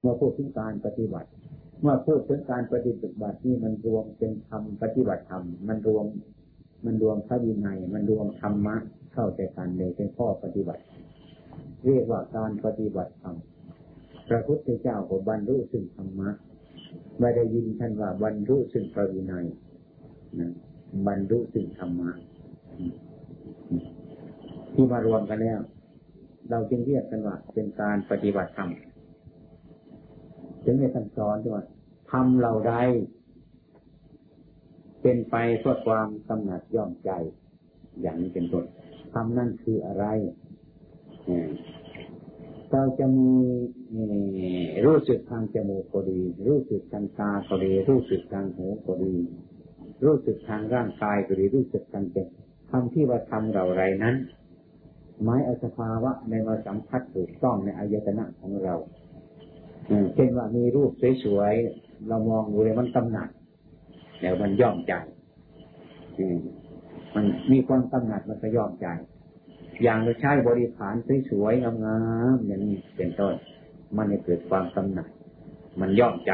เมื่อพูดถึงการปฏิบัติ เมื่อพูดถึงการปฏิบัตินี่มันรวมเป็นธรรมปฏิบัติธรรมมันรวม มันรวมพระวินัย มันรวมธรรมะเข้าใจกันเลยเป็นข้อปฏิบัติ เรียกว่าการปฏิบัติธรรมพระพุทธเจ้าก็บรรลุซึ่งธรรมะไม่ได้ยินท่านว่าบรรลุซึ่งพระวินัยนะบรรลุซึ่งธรรมะที่มารวมกันแล้ว เราจึงเรียกกันว่าเป็นการปฏิบัติธรรม จึงในท่านสอนว่าทำเราได้เป็นไปเพื่อความกำหนัดย่อมใจ อย่างนี้เป็นต้นทำนั่นคืออะไรเราจะมีรู้สึกทางจมูกก็ดี รู้สึกทางตาก็ดี รู้สึกทางหูก็ดี รู้สึกทางร่างกายก็ดี รู้สึกทางใจทำที่ว่าทำเราไรนั้นหมายอสภาวะในมาสัมผัสถูกต้องในอายตนะของเรา เช่นว่ามีรูปสวยๆ เรามองดูเลยมันกำหนัดแล้วมันย่อมใจมันมีความกำหนัดมันก็ย่อมใจ อย่างเราใช้บริขารสวยๆงามๆอย่างนี้เป็นต้น มันจะเกิดความกำหนัดมันย่อมใจ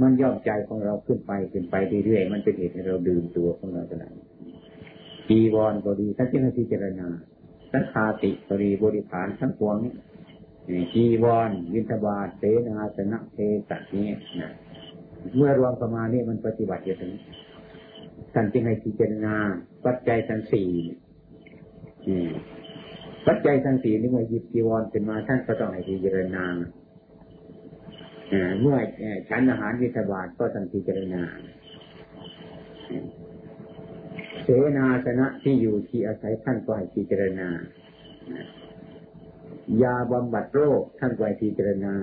มันย่อมใจของเราขึ้นไปขึ้นไปเรื่อยๆ มันเป็นเหตุให้เราดื่มตัวของเราขนาดจีวรก็ดีทั้งที่เราพิจารณาสังคาติก็ดีบริขารทั้งปวงนี้ จีวรวินทบาทเสนาสนะเทสัตนี้นะเมื่อรวมประมาณนี้มันปฏิบัติอย่างนี้ท่านจึงให้พิจารณาปัจจัยทั้งสี่ปัจจัยทั้งสี่นี่เมื่อหยิบจีวรเป็นมาท่านก็ต้องให้พิจารณาเมื่อฉันอาหารวิทบาทก็ต้องพิจารณาเสนาสนะที่อยู่ที่อาศัยท่านก็ให้พิจารณา ยาบำบัดโรคท่านไว้พิจารณา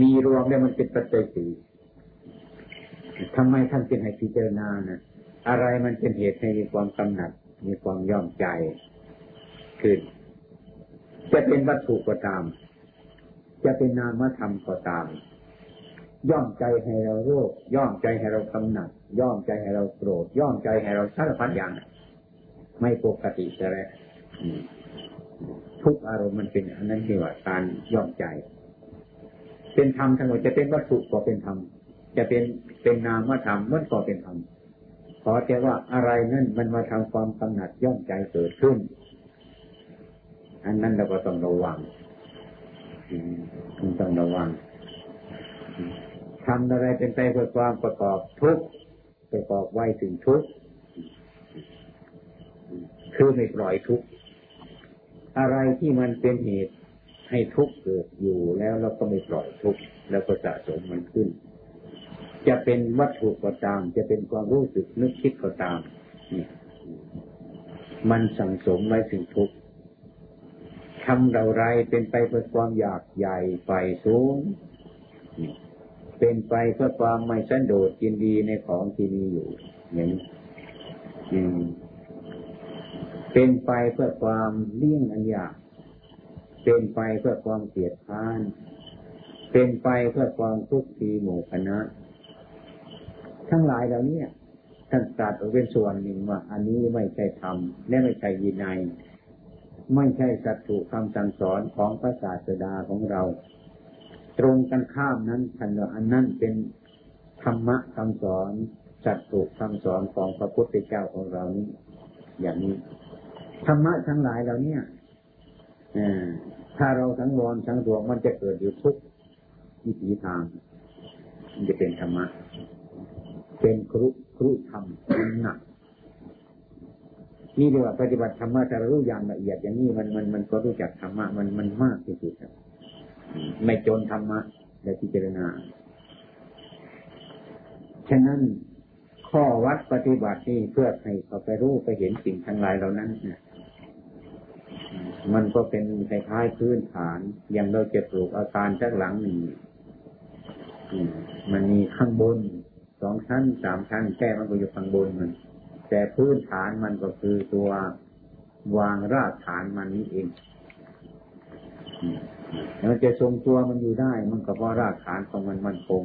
มีรวมแล้วมันเป็นปัจจัยสี่ทำไมท่านจึงให้พิจารณานะอะไรมันเป็นเหตุให้มีความกำหนัด มีความย่อมใจขึ้นจะเป็นวัตถุก็ตาม จะเป็นนามธรรมก็ตาม ย่อมใจให้เราโรค ย่อมใจให้เรากำหนัด ย่อมใจให้เราโกรธ ย่อมใจให้เราสารพัดอย่าง ไม่ปกติจะแล้ว ทุกอารมณ์มันเป็นอันนั้นเรียกว่าการย่อมใจ เป็นธรรมทั้งหมดจะเป็นวัตถุก็เป็นธรรมจะเป็นเป็นนามธรรมมันก็เป็นธรรมขอแต่ว่าอะไรนั่นมันมาทำความกำหนัดย่อมใจเกิดขึ้น อันนั้นเราก็ต้องระวังต้องระวังทำอะไรเป็นไปเพื่อความประกอบทุกประกอบไว้ถึงทุกคือไม่ปล่อยทุก อะไรที่มันเป็นเหตุให้ทุกข์เกิดอยู่แล้วเราก็ไม่ปล่อยทุกข์แล้วก็สะสมมันขึ้น จะเป็นวัตถุก็ตาม จะเป็นความรู้สึกนึกคิดก็ตามเนี่ยมันสั่งสมไว้ถึงทุกข์ทำเราไรเป็นไปเพื่อความอยากใหญ่ไฟสูง เป็นไปเพื่อความไม่สันโดษยินดีในของที่มีอยู่อย่างนี้ เป็นไปเพื่อความเลี่ยงอันยาก เป็นไปเพื่อความเกลียดค้าน เป็นไปเพื่อความทุกข์ทีหมู่คณะ ทั้งหลายเหล่านี้ท่านตรัสเป็นส่วนหนึ่งว่า อันนี้ไม่ใช่ธรรมและไม่ใช่ยินัย ไม่ใช่สัตถุคำสั่งสอนของพระศาสดาของเรา ตรงกันข้ามนั้นท่านว่าอันนั้นเป็นธรรมะคำสอนสัตถุคำสอนของพระพุทธเจ้าของเรานี้อย่างนี้ ธรรมะทั้งหลายเหล่านี้ถ้าเราทั้งวรทั้งตัวมันจะเกิดอยู่ทุกวิถีทาง มันจะเป็นธรรมะ เป็นครุครุธรรมมันหนักนี่เรียกว่าปฏิบัติธรรมะแต่รู้อย่างละเอียดอย่างนี้มันมันมันก็รู้จักธรรมะมันมันมากที่สุดไม่จนธรรมะและพิจารณา ฉะนั้นข้อวัดปฏิบัตินี่เพื่อให้เขาไปรู้ไปเห็นสิ่งทั้งหลายเหล่านั้นเนี่ย มันก็เป็นคล้ายๆพื้นฐาน อย่างเราจะปลูกอาคารสักหลังหนึ่งมันมีข้างบนสองชั้นสามชั้นแค่มันก็อยู่ข้างบนมัน แต่พื้นฐานมันก็คือตัววางรากฐานมันนี้เองมันจะทรงตัวมันอยู่ได้ มันก็เพราะรากฐานของมันมันคง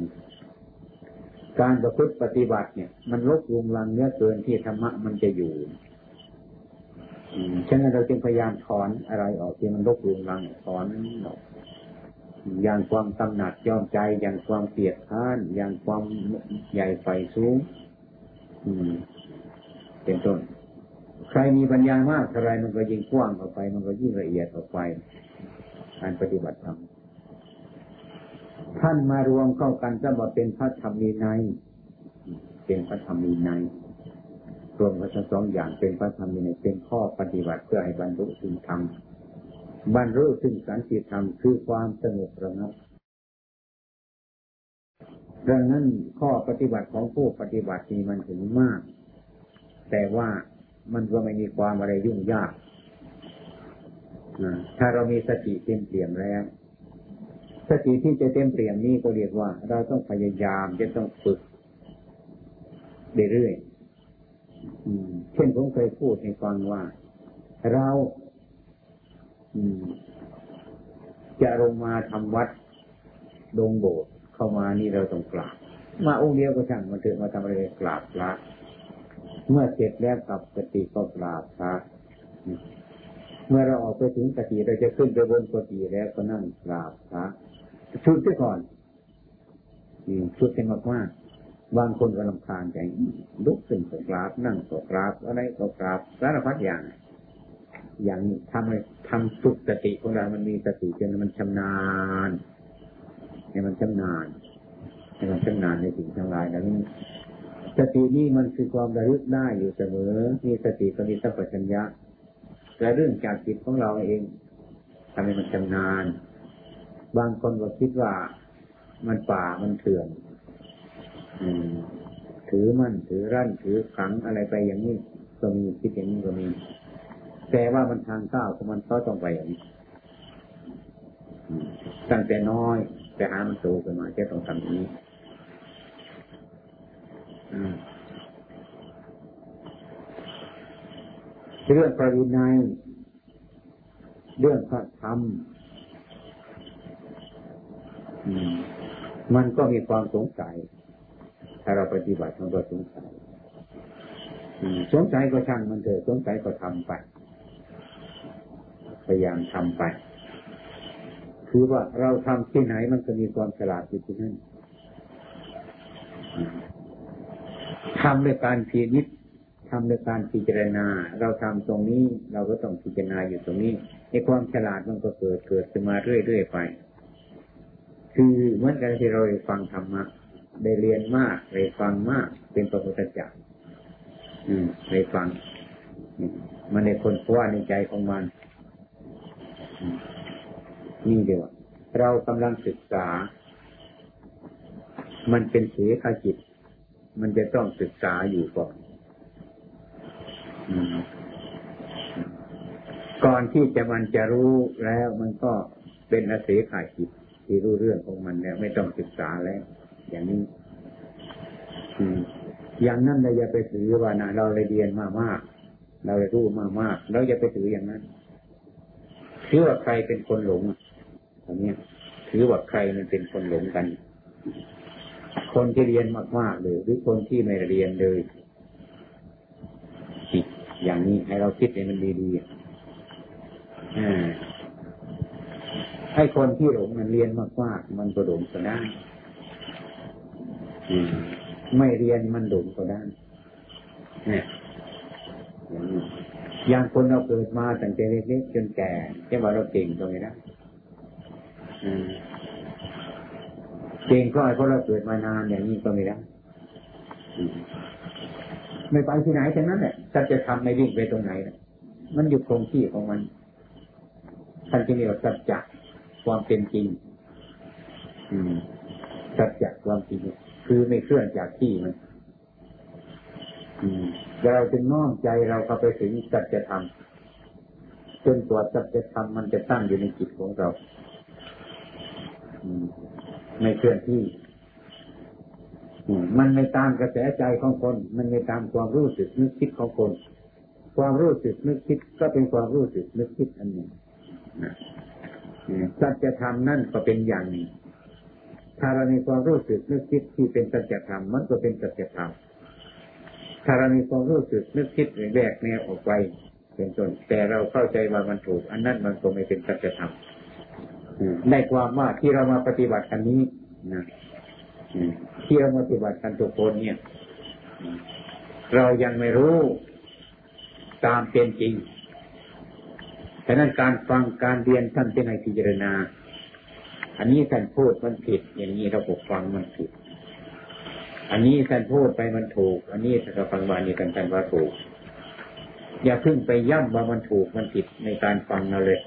การประพฤติปฏิบัติเนี่ย มันลดลุงลังเนื้อเกินที่ธรรมะมันจะอยู่ ฉะนั้นเราจึงพยายามถอนอะไรออกที่มันลบลุงลังถอนออกอย่างความกำหนัดยอมใจ อย่างความเกลียดข้าน อย่างความใหญ่ไฟสูงอืมเป็นต้น ใครมีปัญญามากอะไรมันก็ยิ่งกว้างออกไป มันก็ยิ่งละเอียดออกไป การปฏิบัติธรรมท่านมารวมเข้ากันจะบอกเป็นพระธรรมีในเป็นพระธรรมีใน รวมกันทั้งสองอย่างเป็นพระธรรมในเป็นข้อปฏิบัติเพื่อให้บรรลุถึงธรรมบรรลุถึงสันติธรรมคือความสงบระงับดังนั้นข้อปฏิบัติของผู้ปฏิบัตินี้มันถึงมาก แต่ว่ามันก็ไม่มีความอะไรยุ่งยากถ้าเรามีสติเต็มเปี่ยมแล้ว สติที่จะเต็มเปี่ยมนี้ก็เรียกว่า เราต้องพยายามจะต้องฝึกเรื่อยๆ เช่นผมเคยพูดให้ฟังว่า เราจะลงมาทำวัดดงโบสถ์เข้ามานี่เราต้องกราบมาองค์เดียวก็ช่างมาเถอะมาทำอะไรกราบพระเมื่อเสร็จแล้วกลับสติก็กราบพระเมื่อเราออกไปถึงสติเราจะขึ้นไปบนสติแล้วก็นั่งกราบพระชุดซะก่อนชุดเป็นมากมาก บางคนก็ลำคาญใจลุกขึ้นก็กราบ นั่งก็กราบ อะไรก็กราบสารพัดอย่าง อย่างทำให้ทำฝึกสติของเรามันมีสติจนมันชำนาญให้มันชำนาญให้มันชำนาญในสิ่งทั้งหลายนั้นสตินี่มันคือความระลึกได้อยู่เสมอ มีสติก็มีสัพพัญญะแต่เรื่องจากจิตของเราเองทำให้มันชำนาญ บางคนก็คิดว่ามันป่ามันเถื่อน ถือมั่นถือรั่นถือขังอะไรไปอย่างนี้ก็มีคิดอย่างนี้ก็มีแต่ว่ามันทางก้าวของมันก็ต้องไปอย่างนี้ตั้งแต่น้อยแต่หามันโตขึ้นมาจะต้องทำนี้เรื่องปรินัยเรื่องพระธรรมมันก็มีความสงสัย ถ้าเราปฏิบัติมันก็สงสัยสงสัยก็ช่างมันเถอะสงสัยก็ทำไป พยายามทำไป คือว่าเราทำที่ไหนมันจะมีความฉลาดอยู่ที่นั่นทำด้วยการพินิจทำด้วยการพิจารณา เราทำตรงนี้เราก็ต้องพิจารณาอยู่ตรงนี้ในความฉลาดมันก็เกิดเกิดขึ้นมาเรื่อยๆไป คือเหมือนกันที่เราฟังธรรมะ ได้เรียนมากได้ฟังมาก เป็นปรพุทธเจ้าได้ฟังมันในคนพว่าในใจของมันนี่เดียวเรากำลังศึกษา มันเป็นเสขจิต มันจะต้องศึกษาอยู่ก่อนก่อนที่จะมันจะรู้แล้วมันก็เป็นอเสขาจิตที่รู้เรื่องของมันแล้วไม่ต้องศึกษาแล้ว อย่างนี้อย่างนั้นเราอย่าไปถือว่านะเราเรียนมามากเรารู้มามากเราอย่าไปถืออย่างนั้นถือว่าใครเป็นคนหลงอันนี้ถือว่าใครมันเป็นคนหลงกัน คนที่เรียนมากๆเลย หรือคนที่ไม่เรียนเลยอย่างนี้ให้เราคิดให้มันดีๆให้คนที่หลงมันเรียนมากๆมันก็หลงก็ได้ ไม่เรียนมันหลงก็ได้เนี่ยอย่างนี้อย่างคนเราเกิดมาตั้งแต่เล็กๆจนแก่แค่ว่าเราเก่งตรงนี้นะเก่งก็เพราะเราเกิดมานานอย่างนี้ก็ไม่ได้ไม่ไปที่ไหนทั้งนั้นแหละท่านจะทำไม่วิ่งไปตรงไหนมันอยู่คงที่ของมันท่านจะมีสัจจะความเป็นจริง อืมสัจจะความจริง คือไม่เคลื่อนจากที่มันเราจึงน้อมใจเราเข้าไปถึงสัจธรรมจนตัวสัจธรรมมันจะตั้งอยู่ในจิตของเราไม่เคลื่อนที่มันไม่ตามกระแสใจของคน มันไม่ตามความรู้สึกนึกคิดของคน ความรู้สึกนึกคิดก็เป็นความรู้สึกนึกคิดอันหนึ่งสัจธรรมนั่นก็เป็นอย่างหนึ่ง ถ้าเรามีความรู้สึกนึกคิดที่เป็นสัจธรรมมันก็เป็นสัจธรรมถ้าเรามีความรู้สึกนึกคิดแยกแนวออกไปเป็นต้นแต่เราเข้าใจว่ามันถูก อันนั้นมันก็ไม่เป็นสัจธรรมในความว่าที่เรามาปฏิบัติกันนี้นะที่เรามาปฏิบัติกันทุกคนเนี่ย เรายังไม่รู้ตามเป็นจริงฉะนั้นการฟังการเรียนท่านเป็นให้พิจารณา อันนี้ท่านพูดมันผิด อย่างนี้เราบกฟังมันผิด อันนี้ท่านพูดไปมันถูก อันนี้ถ้าเราฟังวานี้ท่านท่านว่าถูก อย่าเพิ่งไปย่ำว่ามันถูกมันผิดในการฟังเราเลย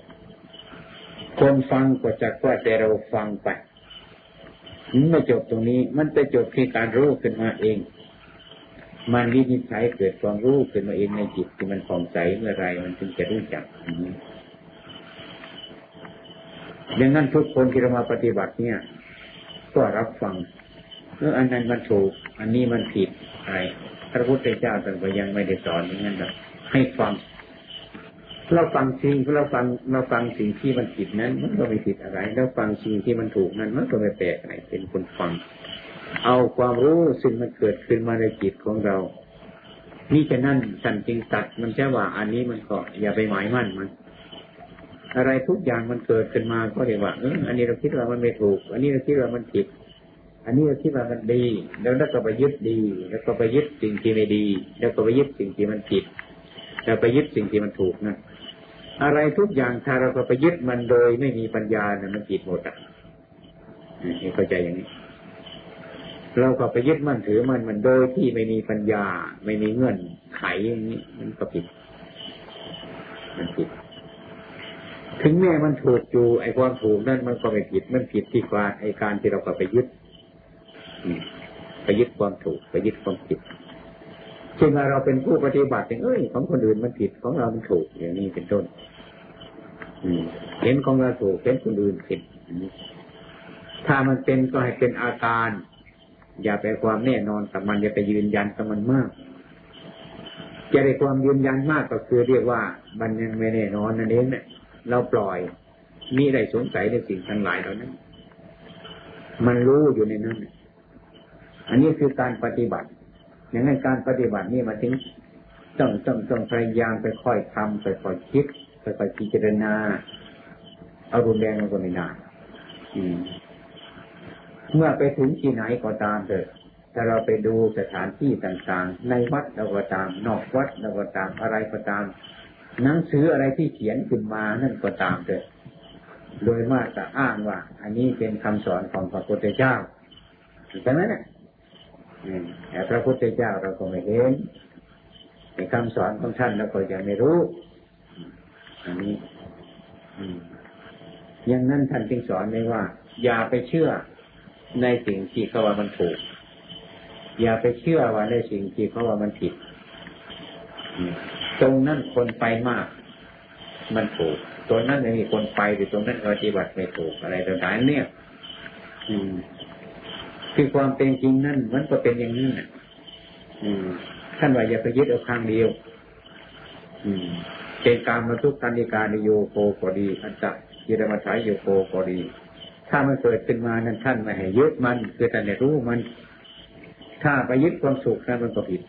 คนฟังก็จะว่าแต่เราฟังไปไม่จบตรงนี้ มันไปจบที่การรู้ขึ้นมาเอง มันวินิจฉัยเกิดความรู้ขึ้นมาเองในจิตที่มันผ่องใสเมื่อไรมันจึงจะรู้จักนี้ ดังนั้นทุกคนที่เรามาปฏิบัติเนี่ย ก็รับฟังเอออันนั้นมันถูก อันนี้มันผิดอะไรพระพุทธเจ้าท่านก็ยังไม่ได้สอนอย่างนั้นหรอกให้ฟัง เราฟังสิ่งเราฟังเราฟังสิ่งที่มันผิดนั้น มันก็ไม่ผิดอะไรเราฟังสิ่งที่มันถูกนั้นมันก็ไม่แปลกอะไรเป็นคนฟัง เอาความรู้ซึ่งมันเกิดขึ้นมาในจิตของเรา นี่จะนั่นสันจริงตัดมันจะว่า อันนี้มันก็อย่าไปหมายมั่นมัน อะไรทุกอย่างมันเกิดขึ้นมาก็เรียกว่าเอออันนี้เราคิดว่ามันไม่ถูก อันนี้เราคิดว่ามันผิด อันนี้เราคิดว่ามันดี แล้วเราก็ไปยึดดี แล้วก็ไปยึดสิ่งที่ไม่ดี แล้วก็ไปยึดสิ่งที่มันผิดแล้วไปยึดสิ่งที่มันถูกนะอะไรทุกอย่างถ้าเราไปยึดมันโดยไม่มีปัญญาเนี่ยมันผิดหมดอะนี่เข้าใจอย่างนี้เราก็ไปยึดมันถือมันมันโดยที่ไม่มีปัญญา ไม่มีเงื่อนไขอย่างนี้มันก็ผิดมันผิด ถึงแม้มันถูกอยู่ไอ้ความถูกนั่นมันก็ไม่ผิด มันผิดที่ว่าไอ้การที่เราก็ไปยึดไปยึดความถูกไปยึดความผิดจึงเราเป็นผู้ปฏิบัติเอ้ยของคนอื่นมันผิดของเรามันถูกอย่างนี้เป็นต้นเห็นของเราถูกเห็นคนอื่นผิดถ้ามันเป็นก็ให้เป็นอาการ อย่าไปความแน่นอนกับมันอย่าไปยืนยันกับมันมากจะได้ความยืนยันมากก็คือเรียกว่ามันยังไม่แน่นอนนั่นเองเนี่ย เราปล่อยมีอะไรสงสัยในสิ่งทั้งหลายเหล่านั้น มันรู้อยู่ในนั้นอันนี้คือการปฏิบัติ อย่างนั้นการปฏิบัตินี่มาถึงต้องต้องต้องพยายามไปค่อยทำไปค่อยคิดไปค่อยพิจารณาเอารุนแรงมันก็ไม่ได้เมื่อไปถึงที่ไหนก็ตามเถอะถ้าเราไปดูสถานที่ต่างๆ ในวัดเราก็ตาม นอกวัดเราก็ตามอะไรก็ตาม หนังสืออะไรที่เขียนขึ้นมานั่นก็ตามเถอะโดยมากจะอ้างว่า อันนี้เป็นคำสอนของพระพุทธเจ้าใช่ไหมเนี่ยแต่พระพุทธเจ้าเราก็ไม่เห็นในคำสอนของท่านเราก็ยังไม่รู้ อันนี้อย่างนั้นท่านจึงสอนไว้ว่า อย่าไปเชื่อในสิ่งที่เขาว่ามันถูก อย่าไปเชื่อว่าในสิ่งที่เขาว่ามันผิด ตรงนั้นคนไปมาก มันถูกตรงนั้นไม่มีคนไปหรือตรงนั้นปฏิบัติไม่ถูกอะไรต่างๆเนี่ยคือความเป็นจริงนั่นมันก็เป็นอย่างนี้นะท่านว่าอย่าไปยึดเอาข้างเดียว อืมเป็นการมาทุกการนิการโยโกก็ดีอันจะยิรมาฉายโยโกก็ดี ถ้ามันเกิดขึ้นมานั้นท่านไม่ให้ยึดมัน คือท่านรู้มัน ถ้าไปยึดความสุขนั้นมันก็ผิด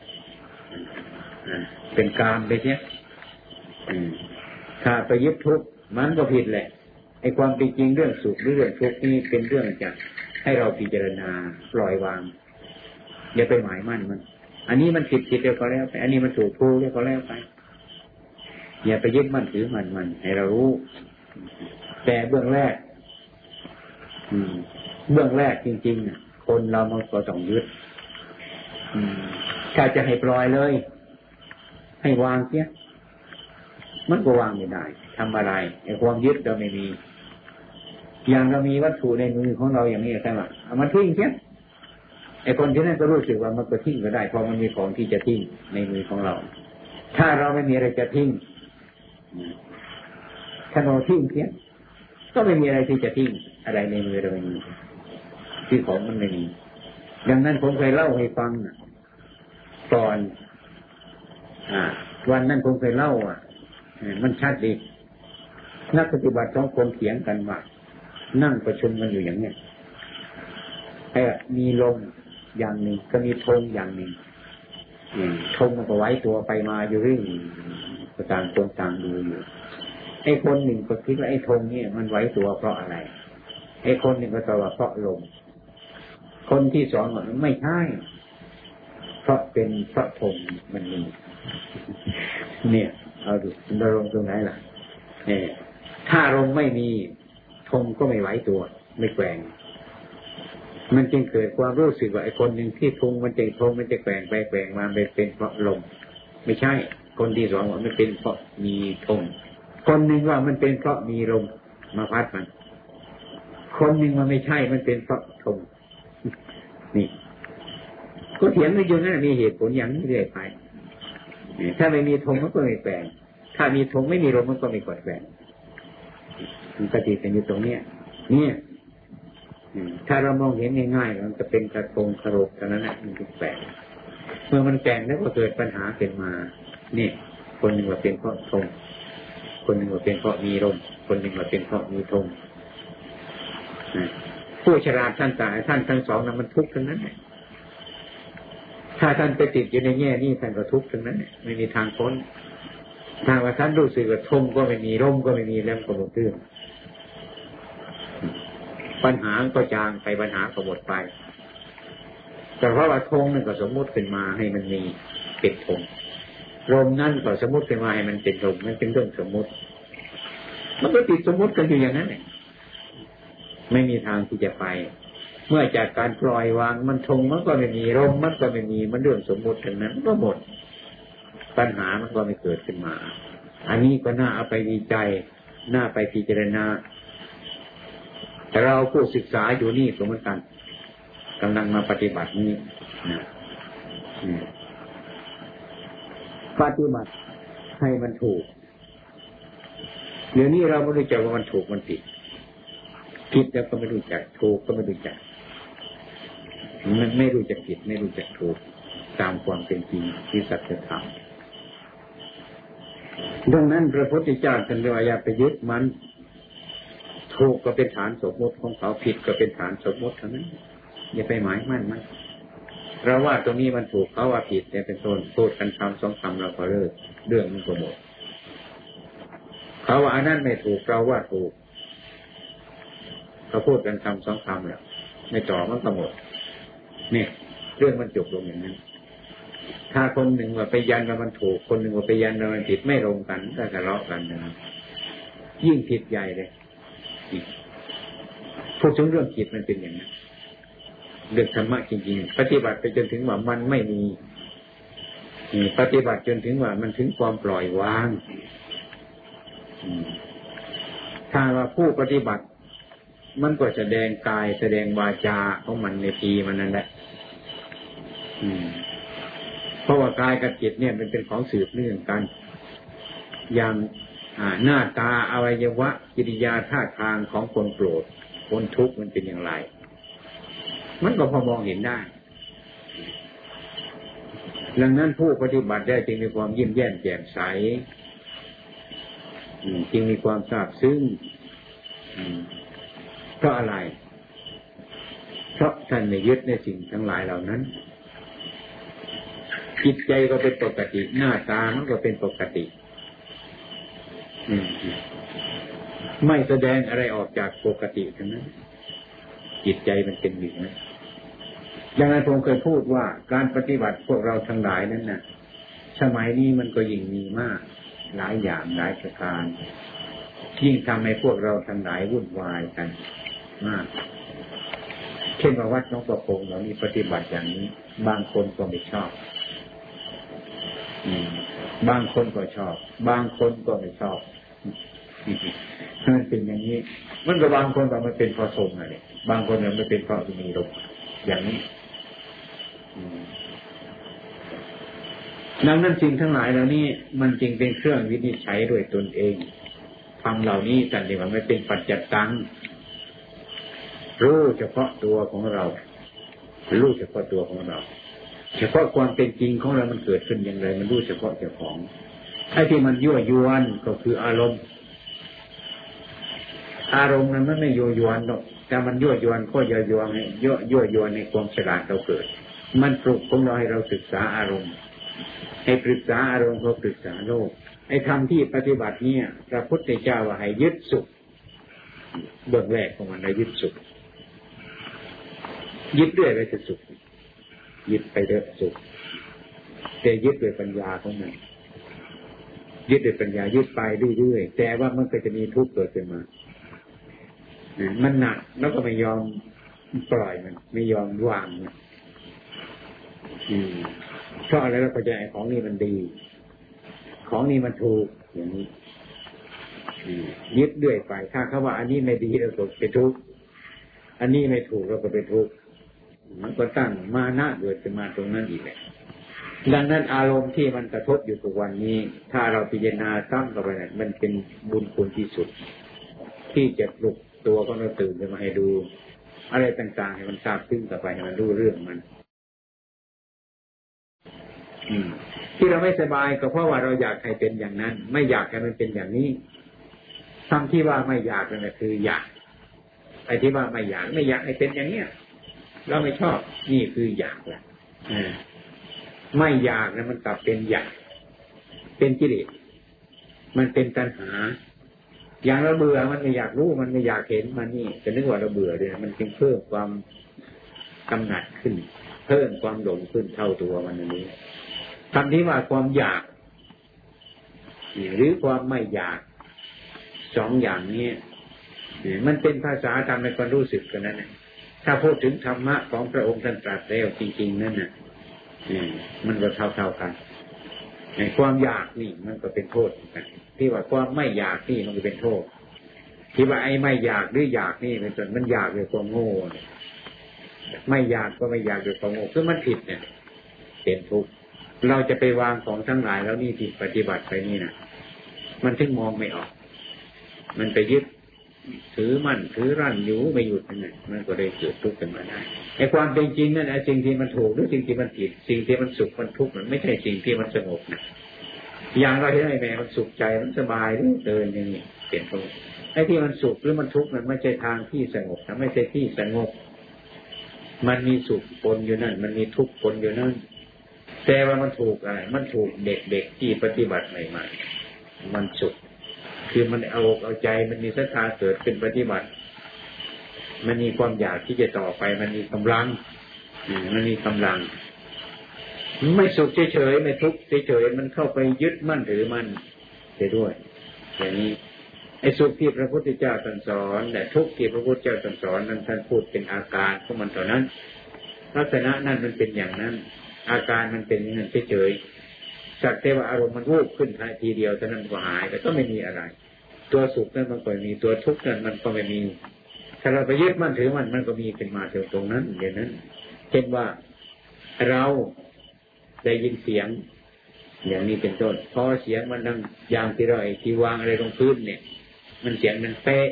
เป็นการไปเนี้ยถ้าไปยึดทุกข์มันก็ผิดแหละไอ้ความเป็นจริงเรื่องสุขหรือเรื่องทุกข์นี่เป็นเรื่องจากให้เราพิจารณาปล่อยวางอย่าไปหมายมั่นมัน อันนี้มันผิดผิดเดียวก็แล้วไปอันนี้มันถูกถูกเดียวก็แล้วไปอย่าไปยึดมั่นถือมันมัน ให้เรารู้ แต่เบื้องแรก อืม เบื้องแรกจริงๆคนเรามันก็ต้องยึดถ้าจะให้ปล่อยเลย ให้วางเสียมันก็วางไม่ได้ทำอะไรไอ้ความยึดเราไม่มี อย่างเรามีวัตถุในมือของเราอย่างนี้ใช่ไหมเอามาทิ้งเสียไอ้คนที่นั่นก็รู้สึกว่ามันก็ทิ้งก็ได้เพราะมันมีของที่จะทิ้งในมือของเรา ถ้าเราไม่มีอะไรจะทิ้งถ้าเราทิ้งเสียก็ไม่มีอะไรที่จะทิ้งอะไรในมือเราไม่มีที่ของมันไม่มีดังนั้นผมเคยเล่าให้ฟังก่อน วันนั้นผมเคยเล่า อะมันชัดดีนักปฏิบัติสองคนเถียงกันว่านั่งประชุมกันอยู่อย่างเนี้ยแต่มีลมอย่างหนึ่งก็มีธงอย่างหนึ่งธงมันก็ไว้ตัวไปมาอยู่เรื่อยต่างคนต่างดูอยู่ไอ้คนหนึ่งก็คิดว่าไอ้ธงเนี่ยมันไหวตัวเพราะอะไรไอ้คนหนึ่งก็ตอบว่าเพราะลมคนที่สองบอกไม่ใช่เพราะเป็นพระธงมันมี เนี่ยเอาดูเราลงตรงไหนล่ะเนี่ยถ้าลมไม่มีธงก็ไม่ไหวตัว ไม่แกว่งมันจึงเกิดความรู้สึกว่าไอ้คนหนึ่งที่ทุงมันจะทงมันจะแกว่งไปแกว่งมาเป็นเพราะลม ไม่ใช่ คนที่สองว่ามันเป็นเพราะมีธงคนหนึ่งว่ามันเป็นเพราะมีลมมาพัดมัน คนหนึ่งมันไม่ใช่มันเป็นเพราะธงนี่ก็เถียงกันอยู่นั่นมีเหตุผลอย่างนี้เรื่อยไป ถ้าไม่มีธงมันก็ไม่แกว่งถ้ามีธงไม่มีลมมันก็ไม่กดแกว่งมันปฏิกันอยู่ตรงเนี้ยเนี่ยถ้าเรามองเห็นง่ายๆมันจะเป็นกระทงกระโหลกเท่านั้นแหละมันแปลกเมื่อมันแกงแล้วก็เกิดปัญหาเป็นมานี่คนหนึ่งว่าเป็นเพราะทงคนหนึ่งว่าเป็นเพราะมีลมคนหนึ่งว่าเป็นเพราะมีทงผู้ฉลาดท่านตายท่านทั้งสองนั้นมันทุกข์ทั้งนั้น ถ้าท่านไปติดอยู่ในแง่นี้ท่านก็ทุกข์ทั้งนั้นไม่มีทางพ้นถ้าว่าท่านรู้สึกว่าทงก็ไม่มีร่มก็ไม่มีแล้วก็หมดเรื่องปัญหาก็จางไปปัญหาก็หมดไป แต่เพราะว่าธงนั่นก็สมมุติขึ้นมาให้มันมีเป็นธงลมนั่นก็สมมติขึ้นมาให้มันเป็นลมมันเป็นเรื่องสมมติ มันก็ติดสมมติกันอยู่อย่างนั้นไม่มีทางที่จะไป เมื่อจากการปล่อยวางมันทงมันก็ไม่มีลมมันก็ไม่มีมันเรื่องสมมติทั้งนั้นก็หมด ปัญหามันก็ไม่เกิดขึ้นมา อันนี้ก็น่าเอาไปวิจัยน่าไปพิจารณาแต่เราผู้ศึกษาอยู่นี่ก็เหมือนกันกำลังมาปฏิบัตินี้นะปฏิบัติให้มันถูก เดี๋ยวนี้เราไม่รู้จักว่ามันถูกมันผิดผิดแล้วก็ไม่รู้จักถูกก็ไม่รู้จัก มันไม่รู้จักผิดไม่รู้จักถูกตามความเป็นจริงที่สัจธรรมดังนั้นพระพุทธเจ้าท่านเรียกอย่าไปยึดมัน ถูกก็เป็นฐานสมมติของเขาผิดก็เป็นฐานสมมติเท่านั้นอย่าไปหมายมั่นมันเราว่าตรงนี้มันถูกเขาว่าผิดเนี่ยเป็นต้นพูดกันคำสองคำเราก็เลิกเรื่องมันก็หมดเขาว่าอันนั้นไม่ถูกเราว่าถูกเขาพูดกันคำสองคำแล้วไม่ต่อมันก็หมด เนี่ย เรื่องมันจบลงอย่างนั้น ถ้าคนหนึ่งว่าไปยันว่ามันถูก คนหนึ่งว่าไปยันว่ามันผิดไม่ลงกันก็ทะเลาะกันนะยิ่งผิดใหญ่เลยพูดถึงเรื่องจิตมันเป็นอย่างนั้นเรื่องธรรมะจริงๆ ปฏิบัติไปจนถึงว่ามันไม่มีปฏิบัติจนถึงว่ามันถึงความปล่อยวางถ้าว่าผู้ปฏิบัติ มันก็แสดงกายแสดงวาจาของมันในทีมันนั่นแหละเพราะว่ากายกับจิตเนี่ยมันเป็นของสืบเนื่องกัน อย่างหน้าตาอวัยวะกิริยาท่าทางของคนโกรธคนทุกข์มันเป็นอย่างไร มันก็พอมองเห็นได้ดังนั้นผู้ปฏิบัติได้จึงมีความยิ้มแย้มแจ่มใสจึงมีความทราบซึ้ง เพราะอะไร เพราะท่านไม่ยึดในสิ่งทั้งหลายเหล่านั้น จิตใจก็เป็นปกติ หน้าตามันก็เป็นปกติไม่แสดงอะไรออกจากปกติทั้งนั้น จิตใจมันเป็นอย่างนั้นดังนั้นผมเคยพูดว่าการปฏิบัติพวกเราทั้งหลายนั้นนะ่ะ สมัยนี้มันก็ยิ่งมีมาก หลายอย่างหลายประการยิ่งทำให้พวกเราทั้งหลายวุ่นวายกัน เช่นว่าวัดน้องประพงเรามีปฏิบัติอย่างนี้ บางคนก็ไม่ชอบ บางคนก็ชอบ บางคนก็ไม่ชอบมันเป็นอย่างนี้ มันก็บางคนก็มันเป็นพราะทรงอะไรบางคนมันเป็นเพราะมีลมอย่างนี้ดังนั้นสิ่งทั้งหลายเหล่านี้มันจึงเป็นเครื่องวินิจฉัยด้วยตนเองทำเหล่านี้แต่เดียวมันไม่เป็นปัจจัตตัง รู้เฉพาะตัวของเรา รู้เฉพาะตัวของเรา เฉพาะความเป็นจริงของเรามันเกิดขึ้นอย่างไร มันรู้เฉพาะเจ้าของไอ้ที่มันยั่วยวนก็คืออารมณ์ อารมณ์นั้นมันไม่ยั่วยวนหรอกแต่มันยั่วยวนก็ยั่วยวนยั่วยั่วยวนในความฉลาดเราเกิด มันปลุกของเราให้เราศึกษาอารมณ์ ให้ปรึกษาอารมณ์ก็ปรึกษาโลกไอ้ธรรมที่ปฏิบัติเนี่ยพระพุทธเจ้าว่าให้ยึดสุขเบื้องแรกของมันให้ยึดสุข ยึดด้วยไปจะสุขยึดไปเด้อสุขแต่ยึดด้วยปัญญาของมันยึดด้วยปัญญายึดไปเรื่อยๆแต่ว่ามันก็จะมีทุกข์เกิดขึ้นมามันหนักแล้วก็ไม่ยอมปล่อยมัน ไม่ยอมวางมันเพราะอะไรเราก็จะไอ้ของนี้มันดี ของนี้มันถูกอย่างนี้ยึดเรื่อยไปถ้าเขาว่า อันนี้ไม่ดีเราก็ไปทุกข์อันนี้ไม่ถูกเราก็ไปทุกข์ มันก็ตั้งมานะเกิดขึ้นมาตรงนั้นอีกแหละดังนั้นอารมณ์ที่มันกระทบอยู่ทุกวันนี้ ถ้าเราพิจารณาตั้งเข้าไปเนี่ยมันเป็นบุญคุณที่สุด ที่จะปลุกตัวก็เราตื่นจะมาให้ดู อะไรต่างๆให้มันทราบซึ้งต่อไปให้มันรู้เรื่องมัน อืมที่เราไม่สบายก็เพราะว่าเราอยากให้เป็นอย่างนั้น ไม่อยากให้มันเป็นอย่างนี้ทำที่ว่าไม่อยากนั่นคืออยากไอ้ที่ว่าไม่อยากไม่อยากให้เป็นอย่างเนี้ย เราไม่ชอบ นี่คืออยากแหละไม่อยากนะมันกลับเป็นอยาก เป็นกิเลสมันเป็นตัณหา อย่างเราเบื่อมันไม่อยากรู้มันไม่อยากเห็นมันนี่จะนึกว่าเราเบื่อเลยมันจึงเพิ่มความกำหนัดขึ้น เพิ่มความหลงขึ้นเท่าตัวมันนี้คำที่ว่าความอยาก หรือความไม่อยากสองอย่างนี้มันเป็นภาษาทำในความรู้สึกกันนั่น ถ้าพูดถึงธรรมะของพระองค์ท่านตรัสแล้วจริงๆนั่นน่ะมันก็เท่าๆกันในความอยากนี่มันก็เป็นโทษที่ว่าความไม่อยากนี่มันก็เป็นโทษ ที่ว่าไอ้ไม่อยากหรืออยากนี่เป็นส่วนมันอยากด้วยความโง่ไม่อยากก็ไม่อยากด้วยความโง่คือมันผิดเนี่ย เป็นทุกข์เราจะไปวางของทั้งหลายแล้วนี่ที่ปฏิบัติไปนี่นะมันถึงมองไม่ออก มันไปยึด ถือมั่นถือรั่นอยู่ไม่หยุดยังไงมันก็ได้เกิดทุกข์ขึ้นมาได้ไอ้ความเป็นจริงนั่นไอ้สิ่งที่มันถูกหรือสิ่งที่มันผิด สิ่งที่มันสุขมันทุกข์มันไม่ใช่สิ่งที่มันสงบนะอย่างเราที่ไอ้แม่มันสุขใจมันสบายหรือเดินอย่างนี้เปลี่ยนตัวไอ้ที่มันสุขหรือมันทุกข์มันไม่ใช่ทางที่สงบนะไม่ใช่ที่สงบ มันมีสุขปนอยู่นั่น มันมีทุกข์ปนอยู่นั่นแต่ว่ามันถูกอะไร มันถูกเด็กๆที่ปฏิบัติใหม่ๆมันสุข คือมันเอาเอาใจมันมีศรัทธาเกิดเป็นปฏิบัติ มันมีความอยากที่จะต่อไป มันมีกำลังมันมีกำลังไม่สุขเฉยๆไม่ทุกข์เฉยๆมันเข้าไปยึดมั่นถือมั่นไปด้วย อย่างนี้ไอ้สุขที่พระพุทธเจ้าตรัสสอนแต่ทุกข์ที่พระพุทธเจ้าตรัสสอนนั้นท่านพูดเป็นอาการของมันเท่านั้น ลักษณะนั้นมันเป็นอย่างนั้น อาการมันเป็นอย่างนั้นเฉยๆ สักแต่ว่าอารมณ์มันวูบขึ้นทันทีเดียวเท่นั้นก็หายแต่ก็ไม่มีอะไร ตัวสุขนั้นมันก็มีตัวทุกข์นั้นมันก็ไม่มีถ้าเราไปยึดมั่นถือมันมันก็มีเป็นมาถึงตรงนั้นอย่างนั้นเช่นว่าเราได้ยินเสียง อย่างนี้เป็นต้นพอเสียงมันดังอย่างที่เราไอ้ที่วางอะไรลงพื้นเนี่ย มันเสียงมันเป๊ะ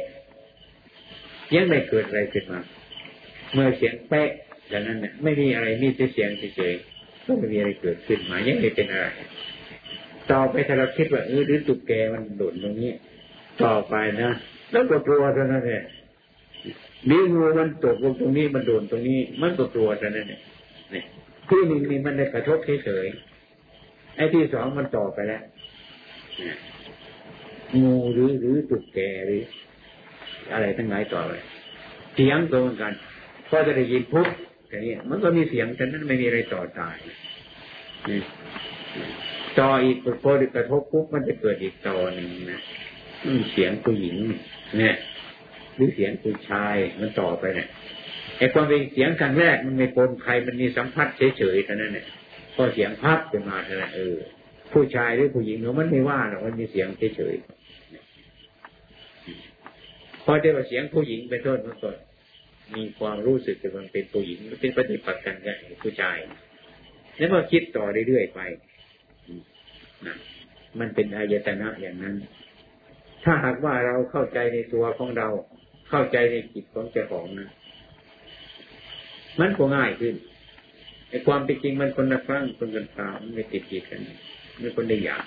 ยังไม่เกิดอะไรขึ้นมา เมื่อเสียงเป๊ะอย่างนั้นเนี่ยไม่มีอะไรมีแต่เสียงเฉยๆ ก็ไม่มีอะไรเกิดขึ้นมายังไม่เป็นอะไร ต่อไปถ้าเราคิดว่าเออหรือตุกแกมันโดดตรงนี้ ต่อไปนะแล้วก็กลัวเท่านั้นเองนี่งูมันตกลงตรงนี้มันโดนตรงนี้ มันก็กลัวเท่านั้นเองนี่ที่หนึ่งนี่มันได้กระทบเฉยๆไอ้ที่สองมันต่อไปแล้วงูหรือหรือตุกแกหรือ อะไรทั้งหลายต่อไปเสียงตัวเหมือนกันพอจะได้ยินปุ๊บ แต่นี้มันก็มีเสียงแต่นั้นไม่มีอะไรต่อตายต่ออีกพอกระทบปุ๊บมันจะเกิดอีกต่อหนึ่งนะเสียงผู้หญิง เนี่ยหรือเสียงผู้ชายมันต่อไปเนี่ยไอ้ความเป็นเสียงครั้งแรกมันไม่ปนใครมันมีสัมผัสเฉยๆเท่านั้นเนี่ยพอเสียงพับขึ้นมาเท่านั้นเออผู้ชายหรือผู้หญิงเนาะมันไม่ว่าหรอกมันมีเสียงเฉยๆพอได้ว่าเสียงผู้หญิงเป็นต้นมันก็ มีความรู้สึกว่ามันเป็นผู้หญิงมันเป็นปฏิปักษ์กันกับผู้ชาย แล้วก็คิดต่อเรื่อยๆไปนะมันเป็นอายตนะอย่างนั้น ถ้าหากว่าเราเข้าใจในตัวของเรา เข้าใจในจิตของเจ้าของนะมันก็ง่ายขึ้นไอ้ความเป็นจริงมันคนละครั้งคนกันตามไม่ติดติดกันไม่คนได้อย่าง